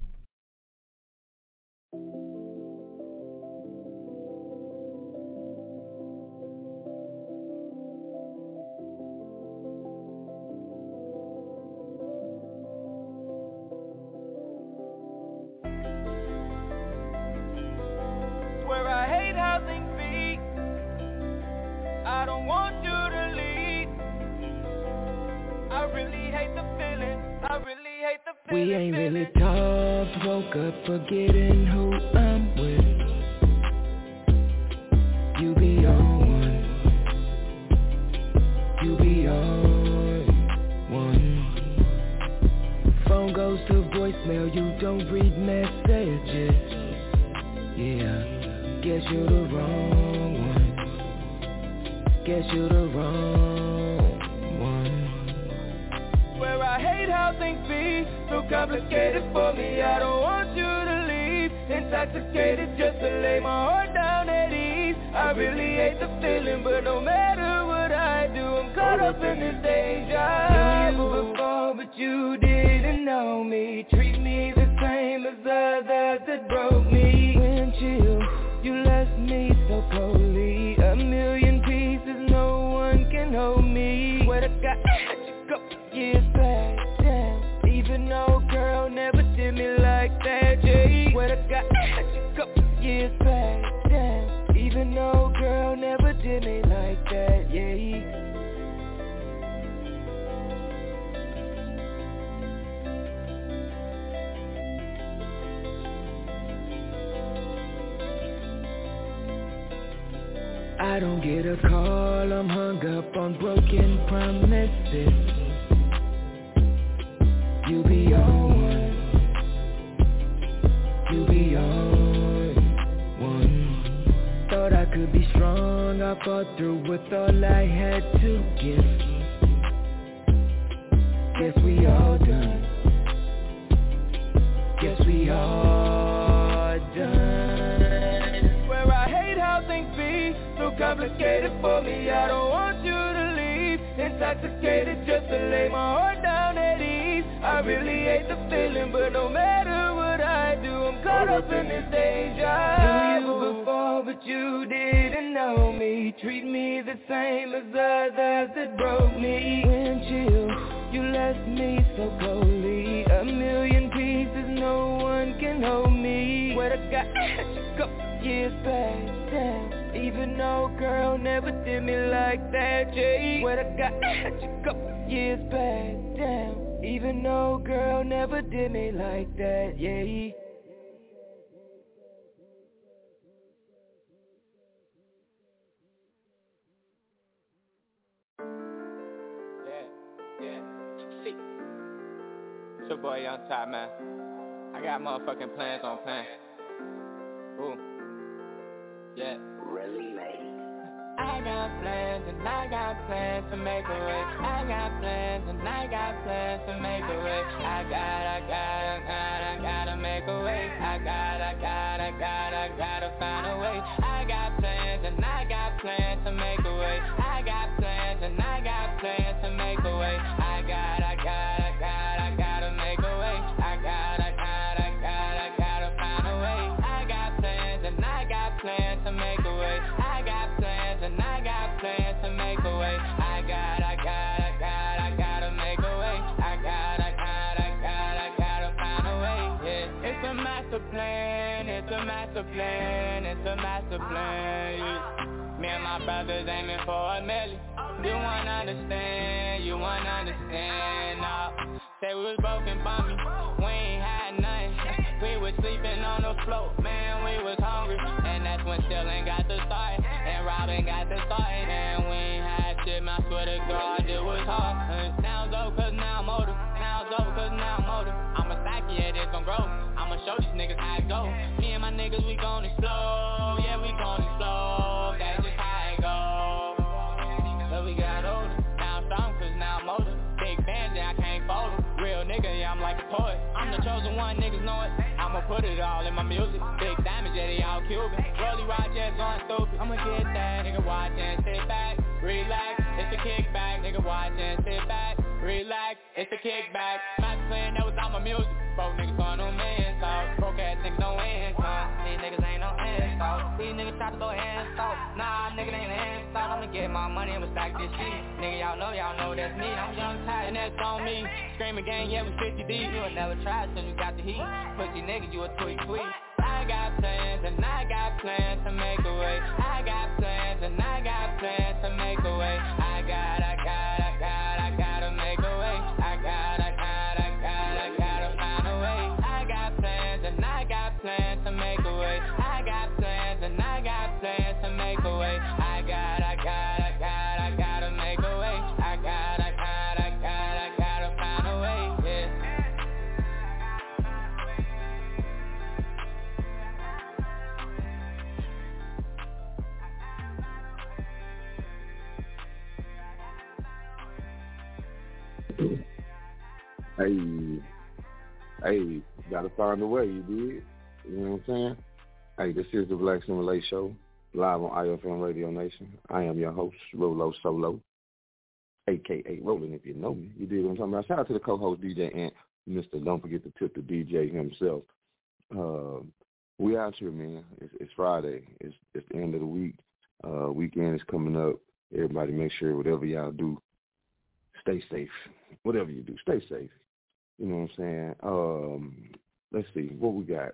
All done Swear I hate how things be So complicated for me. I don't want you to leave. Intoxicated just to lay my heart down at ease. I really hate the feeling, but no matter what I do, I'm caught up in this danger. Knew you before, but you didn't know me. Treat me the same as others that broke me. When chill, you left me so coldly. A million pieces, no one can hold me. What I got a couple years back, damn. Even though girl never did me like that, Jay. What I got a couple years back, damn. Even though girl never did me like that, yeah. Yeah, yeah, see It's your boy Young Top, man. I got motherfucking plans on plan. Ooh. Yeah. I got plans and I got plans to make a way. I got plans and I got plans to make a way. I got, I got, I got, I gotta make a way. I got, I got, I got, I gotta plan. It's a master plan. Me and my brothers aiming for a million. You wanna understand? You wanna understand? Nah. Say we was broken by me. We ain't had nothing. We was sleeping on the floor, man. We was hungry, and that's when Chillin got the start, and Robin got the start, and we ain't had shit. I swear to God, it was hard. Now it's over 'cause now I'm older. Now it's over 'cause now I'm older. Yeah, this gon' grow. I'ma show these niggas how it go. Me and my niggas, we gon' explode. Yeah, we gon' explode. That's just how it go. But we got older. Now I'm strong 'cause now I'm older. Big yeah, I can't fold fold 'em. Real nigga, yeah, I'm like a poet. I'm the chosen one, niggas know it. I'ma put it all in my music. Big damage, yeah, they all Cuban. Rolly Rogers going stupid. I'ma get that, nigga, watch and sit back, relax. It's a kickback, nigga, watch and sit back, relax. It's a kickback. Not saying that was all my music. Broke niggas on man talk. Broke ass niggas no income. These niggas ain't no insult. These niggas try to go insult. Nah, nigga ain't an insult. I'ma get my money, I'ma stack this shit. Nigga, y'all know, y'all know that's me. I'm young, tight, and that's on me. Screaming gang, yeah, we 50 deep. You will never try till you got the heat. Pussy niggas, you a tweet tweet. I got plans and I got plans to make a way. I got plans and I got plans to make a way. I got, I got, I got, Hey, hey, gotta find a way, you did. You know what I'm saying? Hey, this is the Relax Relate Show, live on IFM Radio Nation. I am your host, Rolo Solo, aka Rolling if you know me. You did what I'm talking about. Shout out to the co-host DJ Ant, Mr. Don't forget to tip the DJ himself. Uh, we out here, man. It's, it's Friday. It's, it's the end of the week. Uh, weekend is coming up. Everybody make sure whatever y'all do, stay safe. Whatever you do, stay safe. You know what I'm saying? Um, let's see what we got.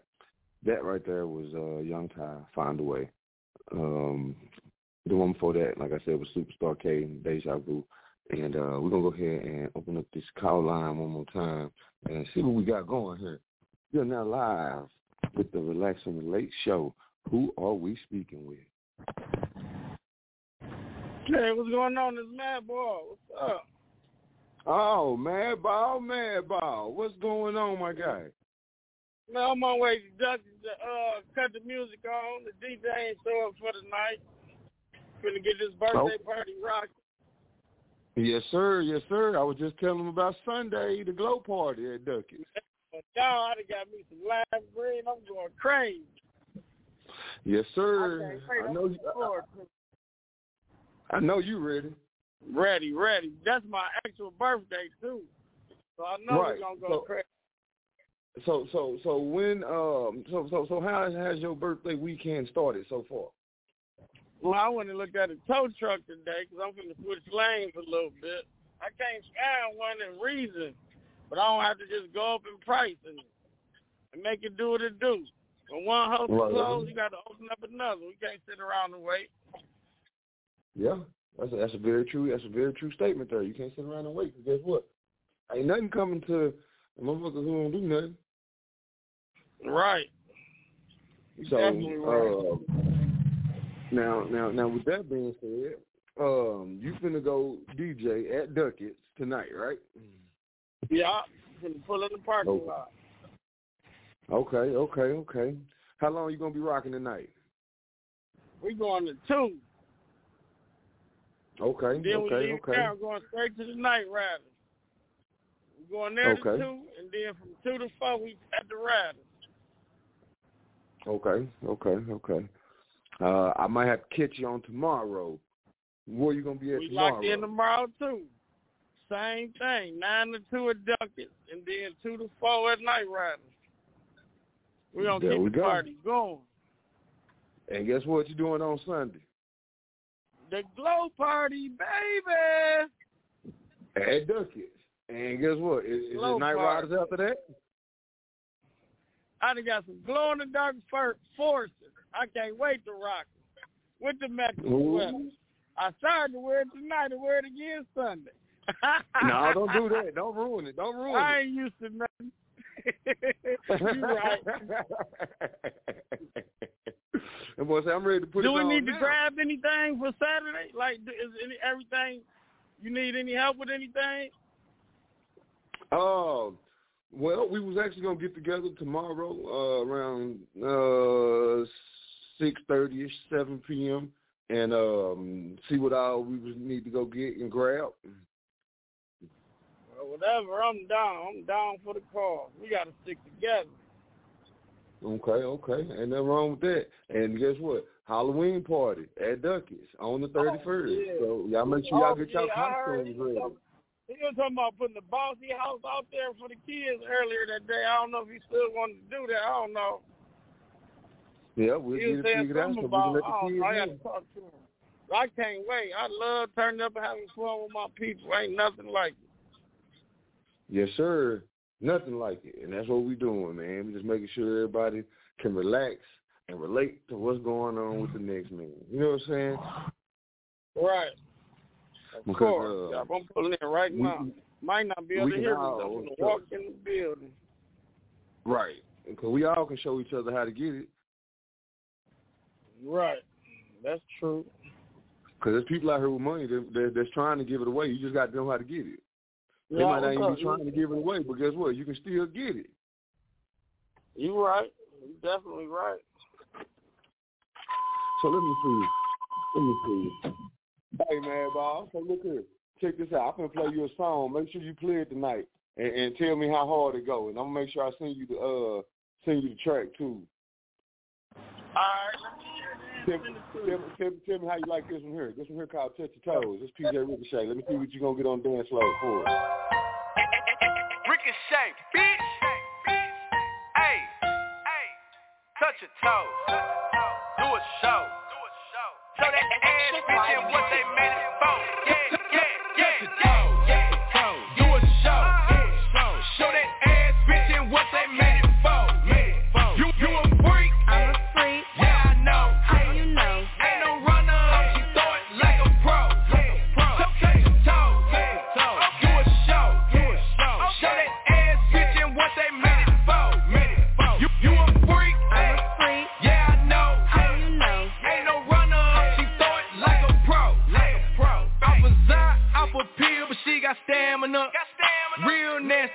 That right there was uh, Young Ty, Find a Way. Um, the one before that, like I said, was SuperStar Kay and Deja Vu. And uh, we're going to go ahead and open up this call line one more time and see what we got going here. You're now live with the Relax Relate show. Who are we speaking with? Hey, what's going on? This Mad Boy. What's up? Oh, Mad Ball, Mad Ball. What's going on, my guy? Man, I'm on my way to Dutch to uh, cut the music on. The DJ ain't show up for the night. Gonna get this birthday Oh. party rocked. Yes, sir. Yes, sir. I was just telling him about Sunday, the glow party at Duckett's. Y'all, I done got me some live green. I'm going crazy. Yes, sir. I I'm know. You, forward to. I know you ready. Ready, ready. That's my actual birthday too. So I know Right. we're gonna go So- crazy. So so so when um so so so how has your birthday weekend started so far? Well, I went and looked at a tow truck today because I'm going to switch lanes a little bit. I can't find one in reason, but I don't have to just go up in price and, and make it do what it do. When one house Right. closed, you got to open up another. We can't sit around and wait. Yeah, that's a, that's a very true that's a very true statement there. You can't sit around and wait. 'cause guess what? Ain't nothing coming to the motherfuckers who don't do nothing. Right. So right. um, now now now with that being said, um, you finna go DJ at Duckett's tonight, right? Yeah, to pull in the parking Okay. lot. Okay, okay, okay. How long you gonna be rocking tonight? We going to two. Okay, Then we okay, leave okay. we're going straight to the night riders. We're going there Okay. to two, and then from two to four, we at the riders. Okay, okay, okay. Uh, I might have to catch you on tomorrow. Where are you gonna be at tomorrow? We tomorrow? locked in tomorrow too. Same thing, nine to two at Duckett, and then two to four at Night Riders. We gonna There keep we the go. party going. And guess what you're doing on Sunday? The glow party, baby. At Duckett's. And guess what? Is, is it Night. Riders after that? I done got some glow in the dark forces. I can't wait to rock it with the Mexican Ooh. sweater. I started to wear it tonight and wear it again Sunday. no, don't do that. Don't ruin it. Don't ruin I it. I ain't used to nothing. you right. and boy I'm ready to put Do we need to grab anything for Saturday? Like, is any everything? You need any help with anything? Oh, well, we was actually gonna get together tomorrow uh, around uh, six thirty ish, seven p.m. and um, see what all we would need to go get and grab. Whatever. I'm down. I'm down for the cause. We got to stick together. Okay, okay, ain't nothing wrong with that. And guess what? Halloween party at Ducky's on the oh, thirty first. yeah. So y'all make sure y'all Oh, get y'all yeah, costumes ready. He was talking about putting the bossy house out there for the kids earlier that day. I don't know if he still wanted to do that. I don't know. Yeah, we'll he get was it figured out so we can let the kids know, I gotta talk to him. I can't wait. I love turning up and having fun with my people. Ain't nothing like it. Yes, sir. Nothing like it. And that's what we doing, man. we just making sure everybody can relax and relate to what's going on with the next man. You know what I'm saying? Right. Of Because, course. uh, I'm pulling in right we- now. Might not be able to hear me. I'm going to walk in the building. Right. Because we all can show each other how to get it. Right. That's true. Because there's people out here with money that, that, that's trying to give it away. You just got to know how to get it. They might not even be trying to give it away, but guess what? You can still get it. You right. You definitely right. So let me see. Let me see. Hey, man, Bob. So look here. Check this out. I'm to play you a song. Make sure you play it tonight. And, and tell me how hard it goes. And I'm going to make sure I send you the uh send you the track, too. All right. Tell, tell, tell me how you like this one here. This one here called Touch Your Toes. This PJ Ricochet. Let me see what you're going to get on dance floor for. Ricochet, bitch. Hey, hey, touch your toes. Do a show. Show that ass bitch and what they made it for. Yeah, yeah, yeah.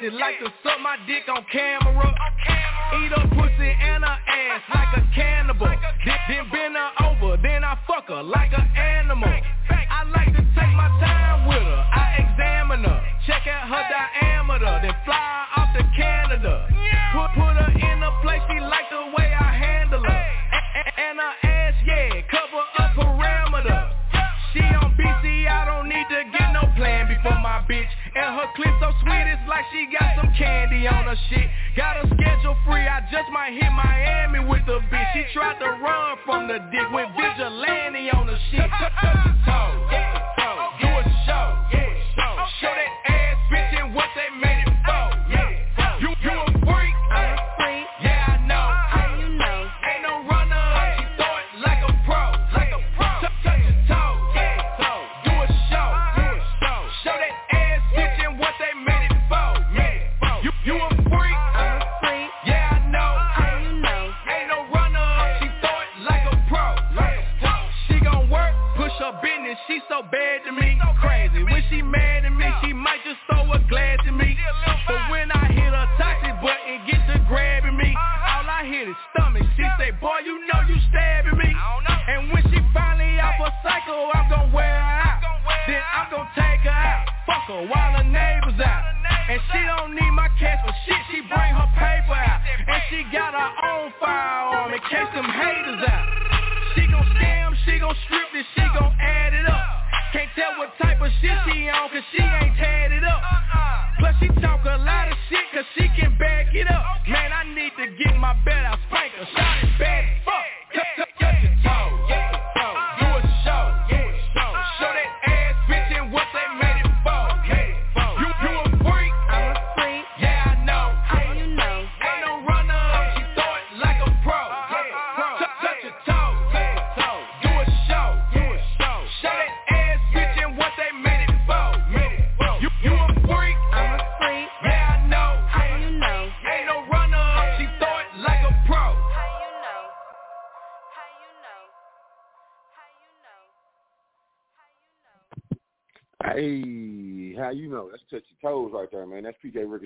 pussy like to suck my dick on camera. Eat a pussy and her ass like a can I hit Miami with the bitch. She tried to run from the dick, with vigilante on the shit.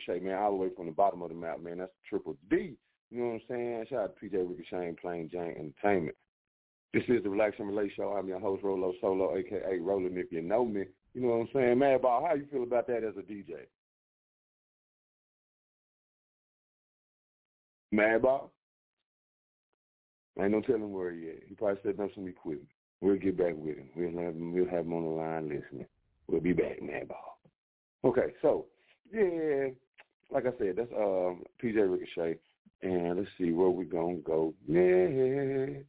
Ricochet, man, all the way from the bottom of the map, man. That's triple D. You know what I'm saying? Shout out to PJ Ricochet and Plain Jane Entertainment. This is the Relax and Relate Show. I'm your host, Rolo Solo, aka Roland if you know me. You know what I'm saying? Mad Ball, how you feel about that as a DJ? Mad Ball? Ain't no telling where he at. He probably set up some equipment. We'll get back with him. We'll have him, we'll have him on the line listening. We'll be back, Mad Ball. Okay, so yeah, like I said, that's um PJ Ricochet, and let's see where we're gonna go next.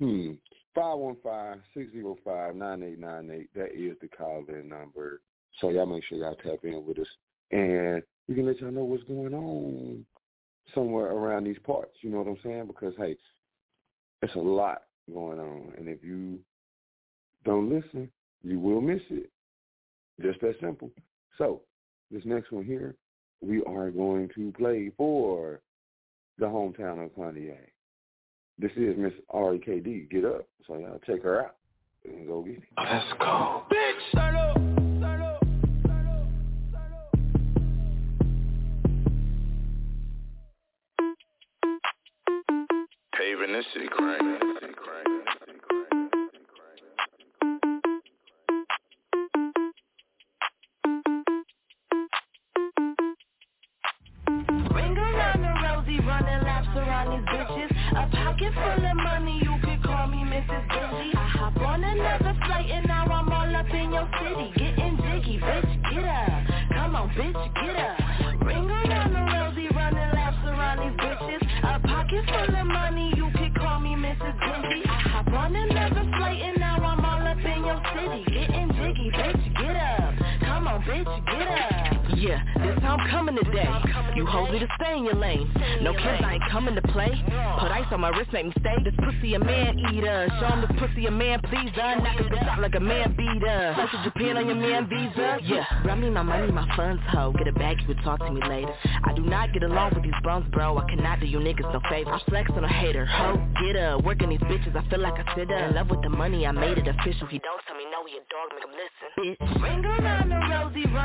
Hmm. 515-605-9898. That is the call-in number. So y'all make sure y'all tap in with us. And we can let y'all know what's going on somewhere around these parts. You know what I'm saying? Because, hey, it's a lot going on. And if you don't listen, you will miss it. Just that simple. So this next one here, we are going to play for the hometown of Pontiac. This is Miss Arie KD Get up. So y'all check her out and go get it. Let's go. Bitch, turn up. Paving this city crank. Bitch, get up. Yeah, this how I'm coming today. You hold me to stay in your lane. No kids, I ain't coming to play. Put ice on my wrist, make me stay. This pussy a man eater. Show him this pussy a man pleaser. Oh, Knock his bitch out like a man beater. Fly to Japan on your man visa. Yeah, run me my money, my funds, ho. Get a bag, you would talk to me later. I do not get along with these bums, bro. I cannot do you niggas no favor. I flex on a hater, ho. Get up, working these bitches. I feel like I sit up. In love with the money, I made it official. He don't tell me no, he a dog, make him listen. Bitch. Ring around the rosy,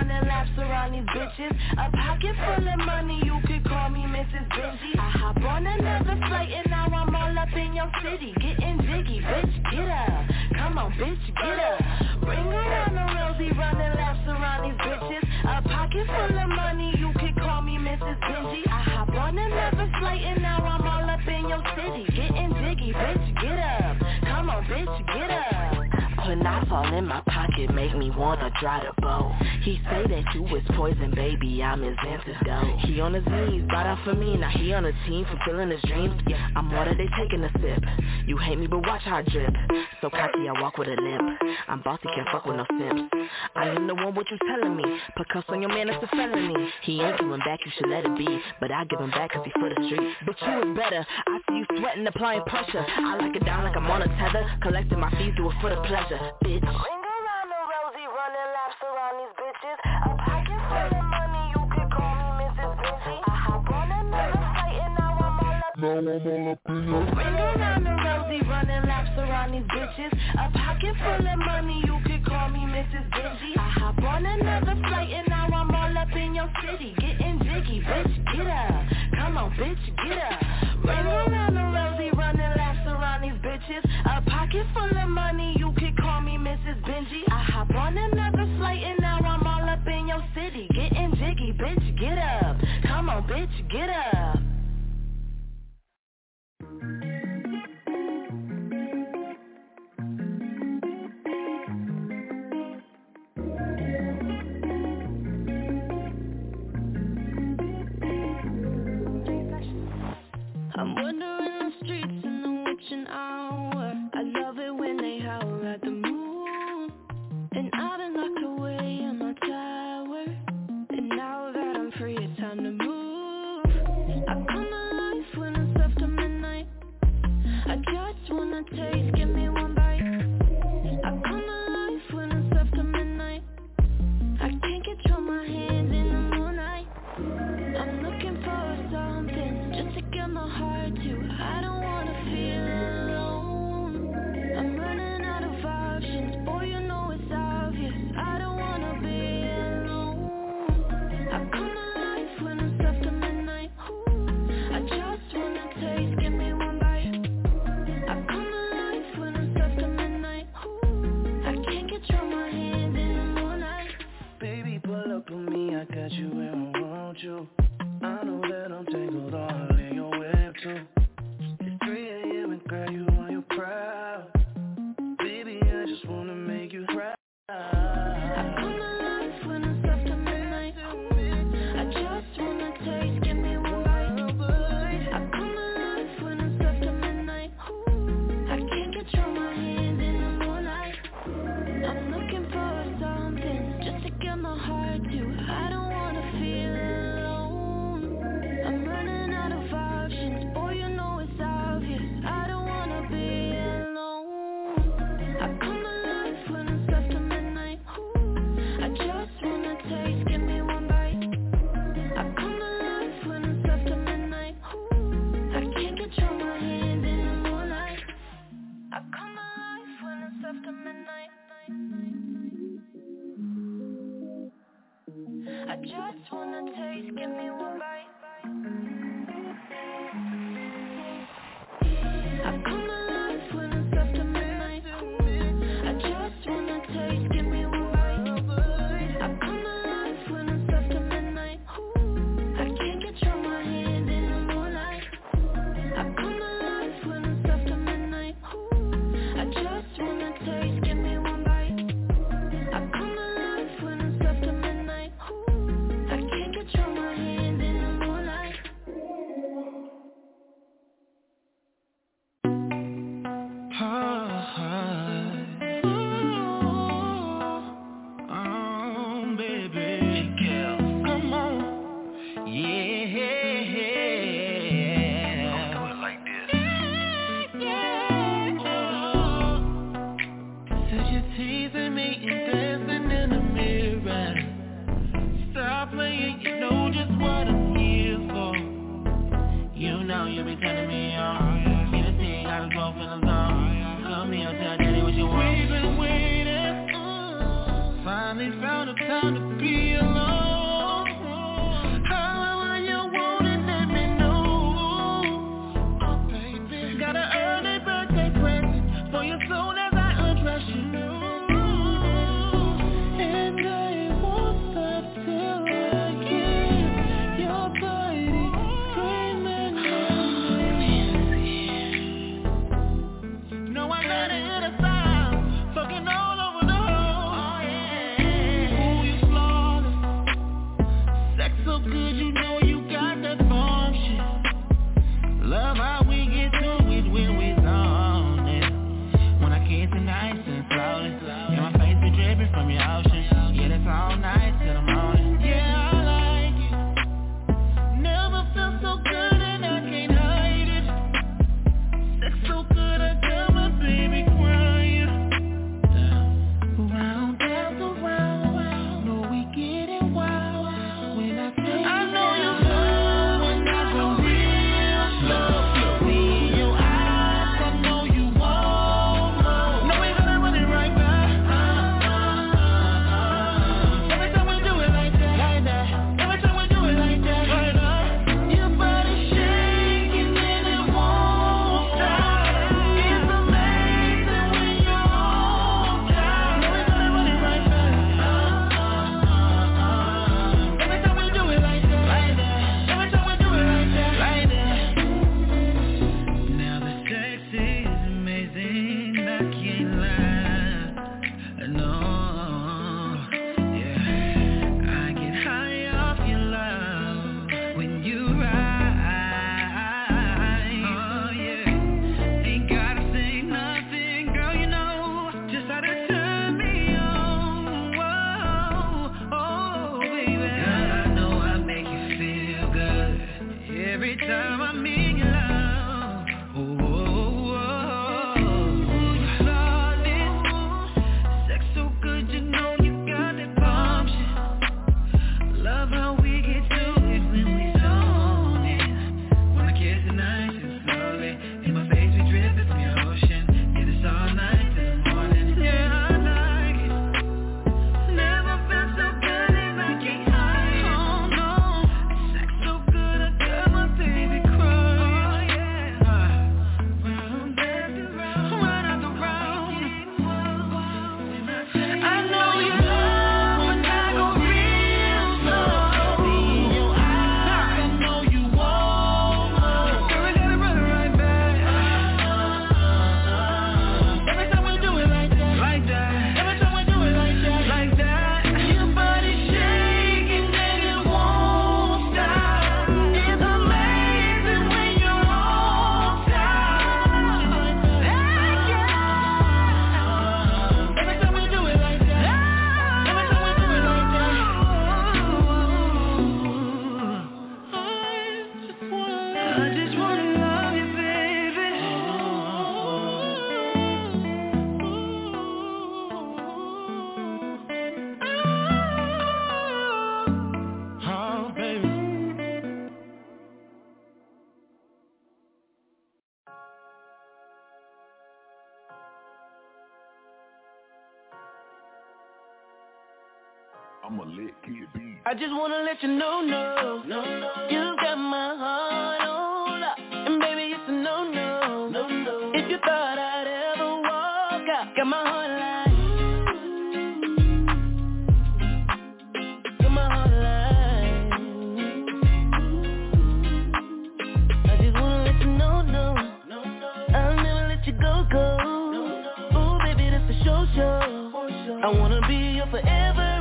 running laps around these bitches. A pocket full of money, you could call me Mrs. Benji. I hop on another flight and now I'm all up in your city. Getting jiggy, bitch, get up. Come on, bitch, get up. Ring around the rosy, running laps around these bitches. A pocket full of money, you could call me Mrs. Benji. I hop on another flight and now I'm all up in your city. Getting jiggy, bitch, get up. Come on, bitch, get up. Put knots all in my pocket, make me wanna dry the bow. He say that you was poison, baby, I'm his antidote. He on his knees, brought out for me, now he on a team, fulfilling his dreams. Yeah, I'm water, they taking a sip. You hate me, but watch how I drip. So cocky, I walk with a limp. I'm bossy, can't fuck with no simps. I am the one, what you telling me? Put cuffs on your man, it's a felony. He ain't coming back, you should let it be. But I give him back cause he for the street. But you is better, I see you sweating, applying pressure. I like it down like I'm on a tether. Collecting my fees, do it for the pleasure, bitch. Ring around the rosy, running laps around these bitches. A pocket full of money, you could call me Mrs. Busy. I hop on another flight and now I'm all up. Now I'm all up in your Ring around the rosy, running laps around these bitches. A pocket full of money, you could call me Mrs. Busy. I hop on another flight and now I'm all up in your city. Getting jiggy, bitch, get up. Come on, bitch, get up. Ring around the rosy, running laps around these bitches. A pocket full of money, you Mrs. Benji. I hop on another flight and now I'm all up in your city. Getting jiggy, bitch, get up. Come on, bitch, get up. I'm wandering the streets in the witching hour. And I've I just wanna let you know, no, no, no. you got my heart on lock, and baby it's a no, no, no, no. If you thought I'd ever walk out, got my heart locked. Go, go. Ooh, baby, that's a show, show. I wanna be your forever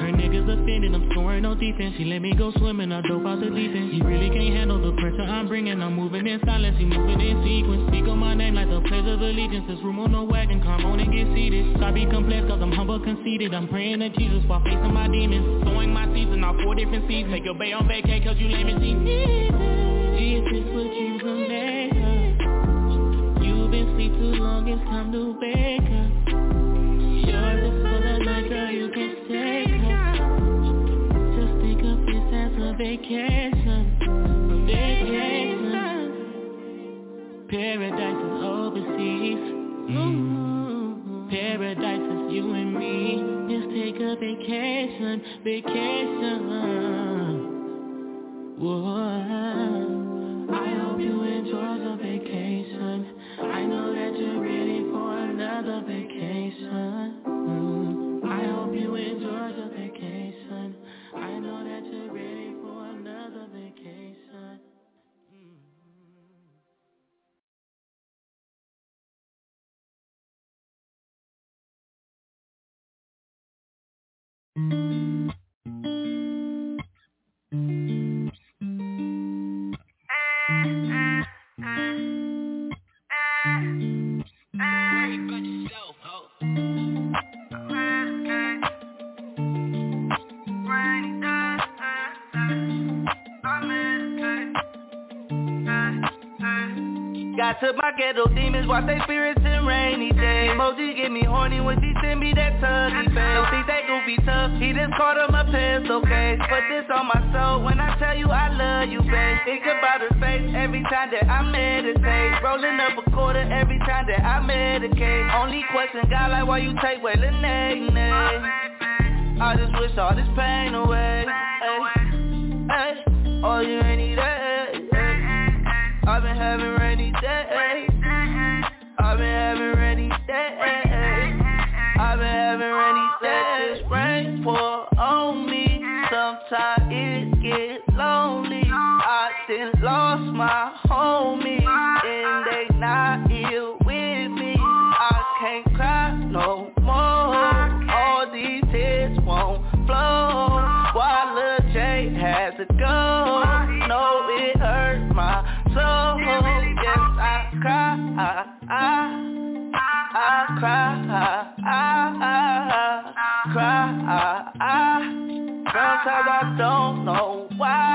Her niggas offended, I'm scoring no defense. She let me go swimming, I dope out the deep end He really can't handle the pressure I'm bringing. I'm moving in silence, he moving in sequence. Speak on my name like the pledge of allegiance. This room on no wagon, come on and get seated. Try be complex cause I'm humble conceited. I'm praying to Jesus while facing my demons. Sowing my season, all four different seasons. Take your bay on vacay cause you lame and see Is what you of? You've been asleep too long, it's time to wake up Paradise is overseas. Mm. Paradise is you and me. Just take a vacation, vacation. Whoa. I hope you enjoy the vacation. I know that you're ready for another vacation Got to my ghetto demons, watch they spirits in rainy days. Emoji get me horny when she send me that tuggy face. Think they be tough, he just caught him a pencil case. Put this on my soul when I tell you I love you, babe. Think about her face every time that I meditate. Rolling up a quarter every time that I medicate. Only question, God, like why you take way the nay. I just wish all this pain away. Ay, ay, all oh, you ain't need that. I've been having Sometimes it get lonely. I done lost my homie, sometimes I don't know why.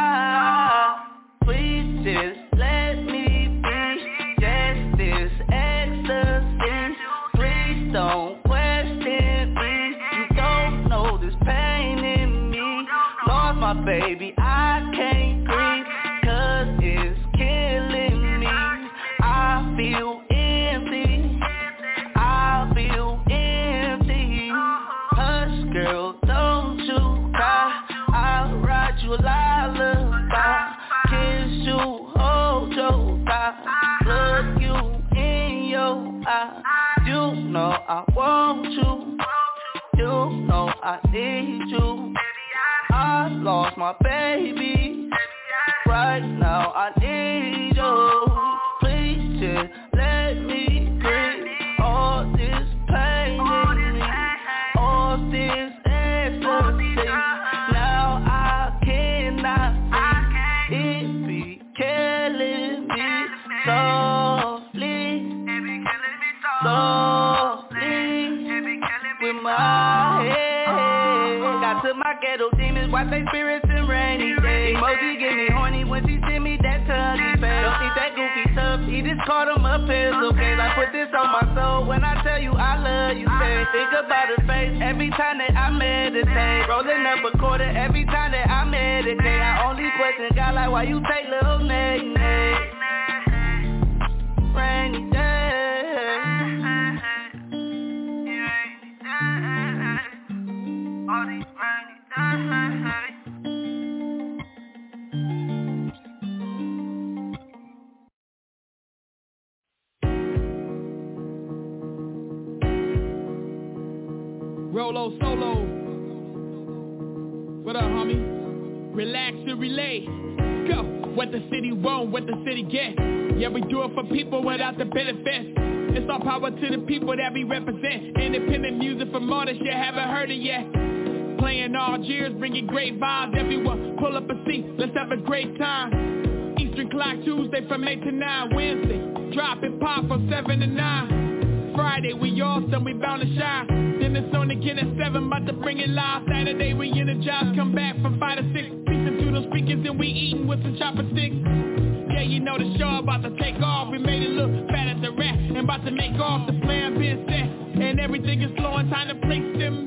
He just caught him a pistol case. I put this on my soul when I tell you I love you. Say, think about her face every time that I meditate. Rolling up a quarter every time that I meditate. I only question God like why you take little name. Rainy day. Relay. Go. What the city want, what the city get. Yeah, we do it for people without the benefits. It's all power to the people that we represent. Independent music from artists you haven't heard it yet. Playing all years, bringing great vibes. Everyone, pull up a seat, let's have a great time. Eastern clock Tuesday from 8 to 9. Wednesday, drop it pop from 7 to 9. Friday, we awesome, we bound to shine. Then it's on again at 7, about to bring it live. Saturday, we energized, come back from 5 to 6. Listen to those speakers and we eating with some chopper sticks. Yeah, you know the show about to take off. We made it look fat as a rat and about to make off. The plan been set and everything is flowing. Time to place them